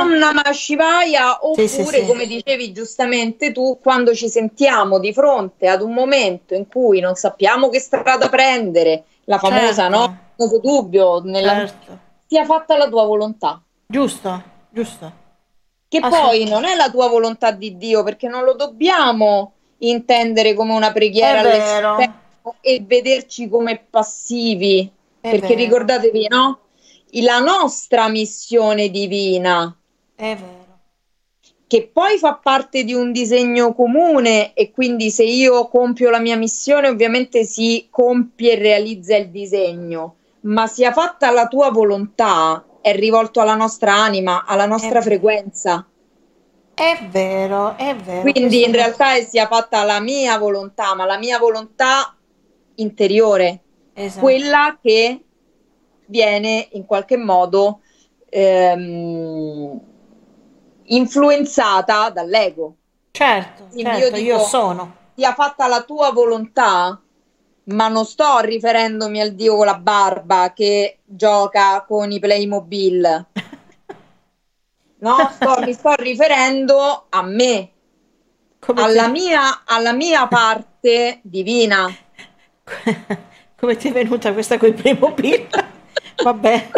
Speaker 2: Om Namah Shivaya oppure sì, sì, sì. come dicevi giustamente tu quando ci sentiamo di fronte ad un momento in cui non sappiamo che strada prendere la famosa certo. no? Il dubbio nella... certo. sia fatta la tua volontà
Speaker 1: giusto giusto
Speaker 2: che poi non è la tua volontà di Dio perché non lo dobbiamo intendere come una preghiera all'esterno e vederci come passivi, È perché vero. ricordatevi, no? La nostra missione divina.
Speaker 1: È vero.
Speaker 2: Che poi fa parte di un disegno comune e quindi se io compio la mia missione ovviamente si compie e realizza il disegno, ma sia fatta la tua volontà, è rivolto alla nostra anima, alla nostra frequenza.
Speaker 1: È vero, è vero.
Speaker 2: Quindi in realtà sia fatta la mia volontà, ma la mia volontà interiore, esatto. quella che viene in qualche modo ehm, influenzata dall'ego.
Speaker 1: Certo, Quindi certo, io, dico, io sono.
Speaker 2: Sia fatta la tua volontà, ma non sto riferendomi al dio con la barba che gioca con i Playmobil. No, sto, mi sto riferendo a me, alla mia, alla mia parte divina.
Speaker 1: Come ti è venuta questa con i Playmobil? Vabbè.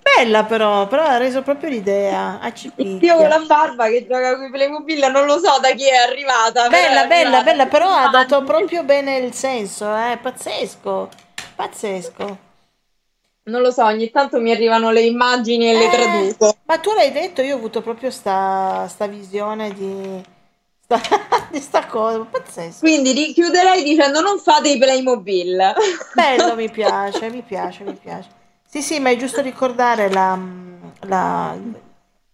Speaker 1: Bella però, però ha reso proprio l'idea.
Speaker 2: Io con la barba che gioca con i Playmobil non lo so da chi è arrivata.
Speaker 1: Bella, è bella, arrivata. bella, però ha dato proprio bene il senso, eh? pazzesco, pazzesco.
Speaker 2: Non lo so, ogni tanto mi arrivano le immagini e eh, le traduco.
Speaker 1: Ma tu l'hai detto, io ho avuto proprio sta, sta visione di di sta cosa, pazzesco.
Speaker 2: Quindi richiuderei dicendo non fate i Playmobil.
Speaker 1: Bello, mi piace, mi piace, mi piace. Sì, sì, ma è giusto ricordare la, la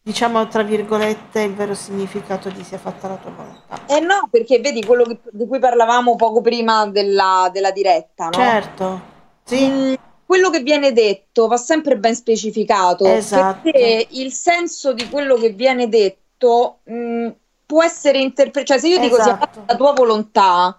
Speaker 1: diciamo tra virgolette il vero significato di sia fatta la tua volontà.
Speaker 2: Eh no, perché vedi quello che, di cui parlavamo poco prima della, della diretta, no?
Speaker 1: Certo, sì. Mm,
Speaker 2: quello che viene detto va sempre ben specificato, esatto. perché il senso di quello che viene detto mh, mm, può essere interpretato, cioè se io dico esatto. sia la tua volontà,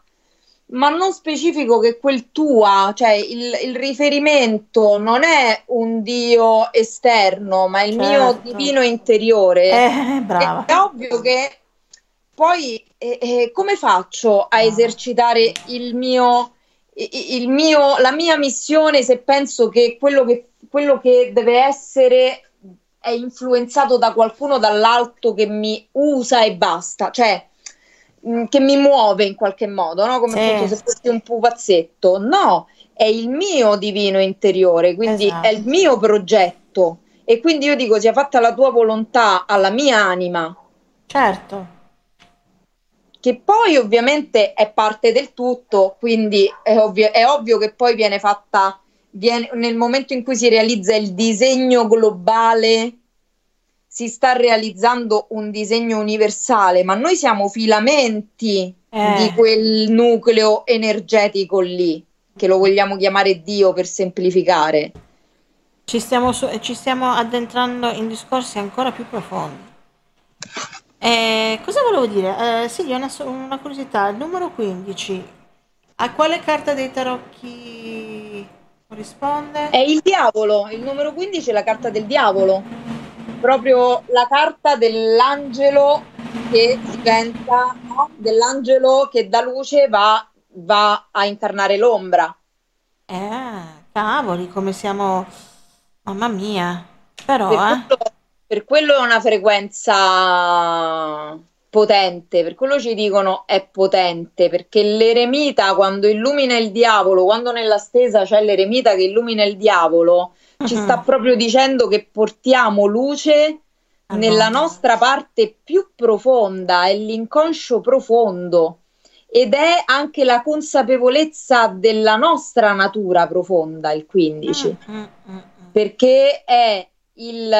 Speaker 2: ma non specifico che quel tua, cioè il, il riferimento non è un Dio esterno, ma il certo. mio divino interiore.
Speaker 1: Eh, brava.
Speaker 2: È ovvio che poi eh, eh, come faccio a esercitare il mio, il mio, la mia missione se penso che quello che, quello che deve essere è influenzato da qualcuno dall'alto che mi usa e basta? Cioè, Mm, che mi muove in qualche modo, no? come appunto se fossi un pupazzetto. No, è il mio divino interiore, quindi esatto. è il mio progetto. E quindi io dico, sia fatta la tua volontà alla mia anima.
Speaker 1: Certo.
Speaker 2: Che poi ovviamente è parte del tutto, quindi è ovvio, è ovvio che poi viene fatta, viene, nel momento in cui si realizza il disegno globale si sta realizzando un disegno universale, ma noi siamo filamenti eh. di quel nucleo energetico lì, che lo vogliamo chiamare Dio per semplificare.
Speaker 1: Ci stiamo, su- ci stiamo addentrando in discorsi ancora più profondi. Eh, cosa volevo dire? Eh, sì, una, una curiosità. Il numero 15, a quale carta dei tarocchi corrisponde?
Speaker 2: È il diavolo, il numero 15 è la carta del diavolo proprio la carta dell'angelo che diventa, no? dell'angelo che da luce va, va a incarnare l'ombra.
Speaker 1: Eh, cavoli, come siamo... Mamma mia, però...
Speaker 2: Per,
Speaker 1: eh.
Speaker 2: quello, per quello è una frequenza potente, per quello ci dicono è potente, perché l'eremita quando illumina il diavolo, quando nella stesa c'è l'eremita che illumina il diavolo, ci sta proprio dicendo che portiamo luce nella nostra parte più profonda, è l'inconscio profondo ed è anche la consapevolezza della nostra natura profonda, il 15, mm, mm, mm, perché è il,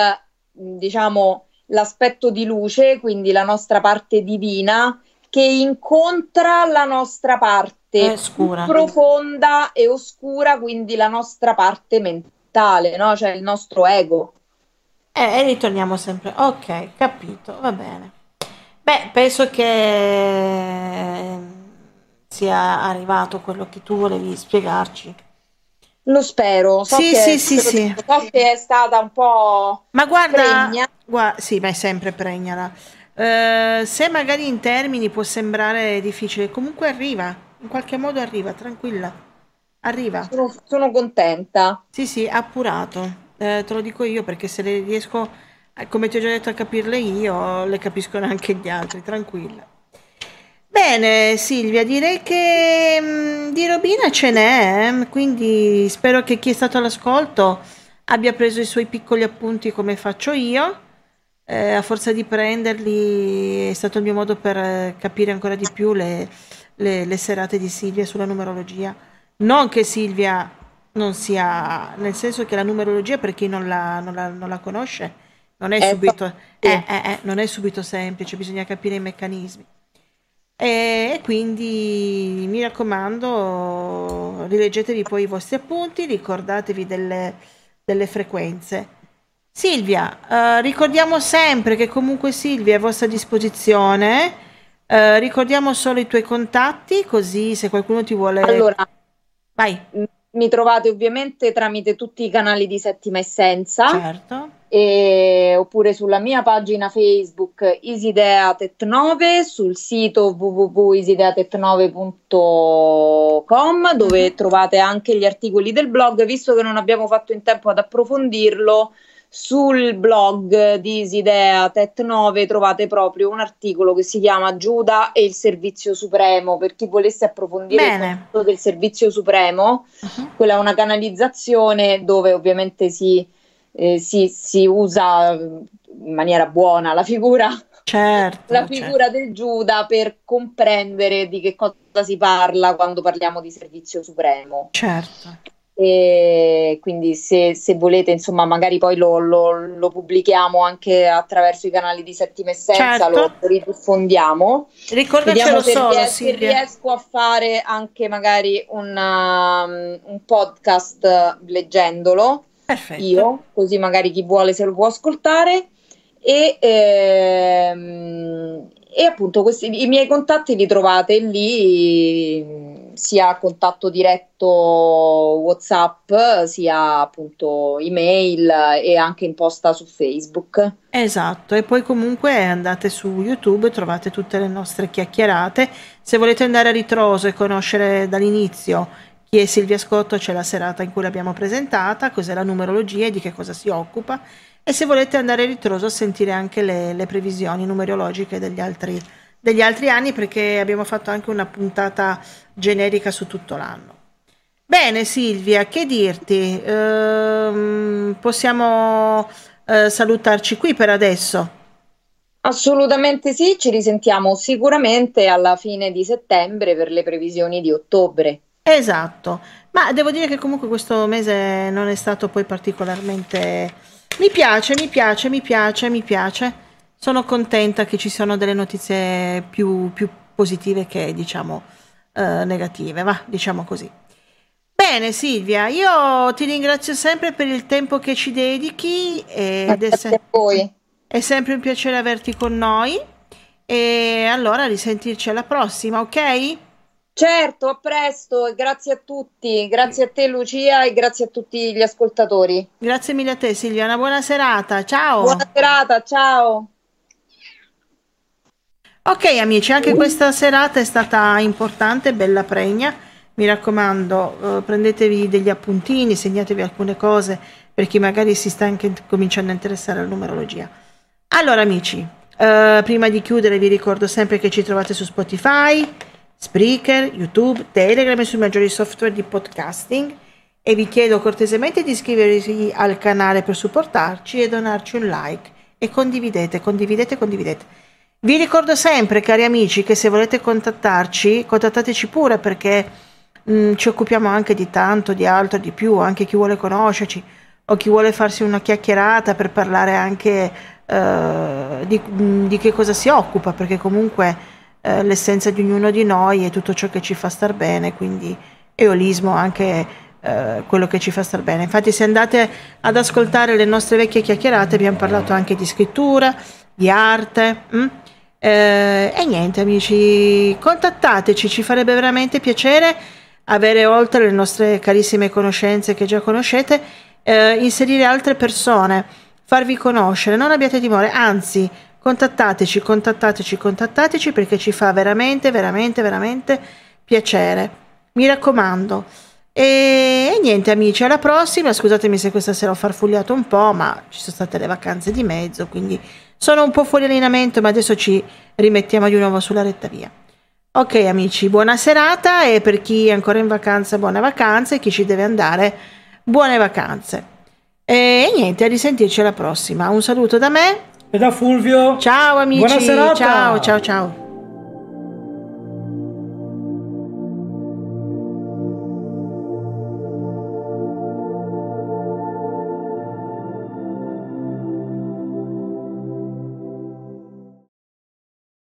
Speaker 2: diciamo, l'aspetto di luce, quindi la nostra parte divina, che incontra la nostra parte profonda e oscura, quindi la nostra parte mentale no? Cioè il nostro ego.
Speaker 1: Eh, e ritorniamo sempre. Ok, capito, va bene. Beh, penso che sia arrivato quello che tu volevi spiegarci.
Speaker 2: Lo spero. So
Speaker 1: sì,
Speaker 2: che,
Speaker 1: sì, sì, sì.
Speaker 2: So che è stata un po'.
Speaker 1: Ma guarda, guarda sì, ma è sempre pregnala. Uh, se magari in termini può sembrare difficile, comunque arriva, in qualche modo arriva, tranquilla. Arriva.
Speaker 2: Sono, sono contenta.
Speaker 1: Sì, sì, appurato. Eh, te lo dico io perché se le riesco, eh, come ti ho già detto, a capirle io, le capiscono anche gli altri, tranquilla. Bene, Silvia, direi che mh, mm, di Robina ce n'è, eh? quindi spero che chi è stato all'ascolto abbia preso i suoi piccoli appunti come faccio io. Eh, a forza di prenderli è stato il mio modo per eh, capire ancora di più le, le, le serate di Silvia sulla numerologia non che Silvia non sia, nel senso che la numerologia, per chi non la, non la, non la conosce, non è, subito, eh, non è subito semplice, bisogna capire i meccanismi. E quindi mi raccomando, rileggetevi poi i vostri appunti, ricordatevi delle, delle frequenze. Silvia, eh, ricordiamo sempre che comunque Silvia è a vostra disposizione. Eh, ricordiamo solo i tuoi contatti, così se qualcuno ti vuole.
Speaker 2: Allora, vai. Mi trovate ovviamente tramite tutti i canali di Settima Essenza.
Speaker 1: Certo
Speaker 2: e, oppure sulla mia pagina Facebook Isideatet9, sul sito www.isideatet9.com dove mm-hmm. trovate anche gli articoli del blog, visto che non abbiamo fatto in tempo ad approfondirlo. Sul blog di Isidea Tet 9 trovate proprio un articolo che si chiama Giuda e il Servizio Supremo. Per chi volesse approfondire Bene. il concetto del Servizio Supremo, uh-huh. quella è una canalizzazione dove ovviamente si eh, si, si, usa in maniera buona la figura,
Speaker 1: certo,
Speaker 2: la figura certo. del Giuda per comprendere di che cosa si parla quando parliamo di servizio supremo.
Speaker 1: Certo.
Speaker 2: E quindi se, se volete insomma magari poi lo, lo, lo, pubblichiamo anche attraverso i canali di Settima Essenza certo. lo, ridiffondiamo
Speaker 1: ricordacelo se, solo
Speaker 2: ries- se riesco a fare anche magari una, um, un podcast leggendolo
Speaker 1: Perfetto.
Speaker 2: io, così magari chi vuole se lo può ascoltare. E, ehm, e appunto questi, i miei contatti li trovate lì sia a contatto diretto WhatsApp, sia appunto email e anche in posta su Facebook.
Speaker 1: Esatto, e poi comunque andate su YouTube, trovate tutte le nostre chiacchierate. Se volete andare a ritroso e conoscere dall'inizio chi è Silvia Scotto c'è la serata in cui l'abbiamo presentata, cos'è la numerologia e di che cosa si occupa e se volete andare a ritroso a sentire anche le, le previsioni numerologiche degli altri, degli altri anni perché abbiamo fatto anche una puntata generica su tutto l'anno. Bene Silvia, che dirti? Ehm, possiamo eh, salutarci qui per adesso?
Speaker 2: Assolutamente sì, ci risentiamo sicuramente alla fine di settembre per le previsioni di ottobre.
Speaker 1: Esatto, ma devo dire che comunque questo mese non è stato poi particolarmente... Mi piace, mi piace, mi piace, mi piace. Sono contenta che ci siano delle notizie più, più positive che diciamo eh, negative, va, diciamo così. Bene Silvia, io ti ringrazio sempre per il tempo che ci dedichi ed è, se- è sempre un piacere averti con noi e allora risentirci alla prossima, ok?
Speaker 2: Certo, a presto e grazie a tutti, grazie a te Lucia e grazie a tutti gli ascoltatori.
Speaker 1: Grazie mille a te Silvia, una buona serata, ciao.
Speaker 2: Buona serata, ciao.
Speaker 1: Ok amici, anche questa serata è stata importante, bella pregna. Mi raccomando, eh, prendetevi degli appuntini, segnatevi alcune cose per chi magari si sta anche cominciando a interessare alla numerologia. Allora amici, eh, prima di chiudere vi ricordo sempre che ci trovate su Spotify, Spreaker, YouTube, Telegram e sui maggiori software di podcasting e vi chiedo cortesemente di iscrivervi al canale per supportarci e donarci un like e condividete, condividete, condividete. Vi ricordo sempre, cari amici, che se volete contattarci, contattateci pure perché mh, mm, ci occupiamo anche di tanto, di altro, di più, anche chi vuole conoscerci o chi vuole farsi una chiacchierata per parlare anche uh, di, di che cosa si occupa, perché comunque eh, l'essenza di ognuno di noi è tutto ciò che ci fa star bene, quindi eolismo anche eh, quello che ci fa star bene. Infatti se andate ad ascoltare le nostre vecchie chiacchierate abbiamo parlato anche di scrittura, di arte. Hm? Eh, e niente amici, contattateci, ci farebbe veramente piacere avere oltre le nostre carissime conoscenze che già conoscete, eh, inserire altre persone, farvi conoscere, non abbiate timore, anzi contattateci, contattateci, contattateci perché ci fa veramente, veramente, veramente piacere. Mi raccomando. E, e, niente amici, alla prossima. Scusatemi se questa sera ho farfugliato un po', ma ci sono state le vacanze di mezzo, quindi sono un po' fuori allenamento, ma adesso ci rimettiamo di nuovo sulla retta via. Ok amici, buona serata e per chi è ancora in vacanza, buone vacanze, e chi ci deve andare, buone vacanze. E niente, a risentirci alla prossima. Un saluto da me
Speaker 3: e da Fulvio.
Speaker 1: Ciao amici. Ciao, ciao, ciao.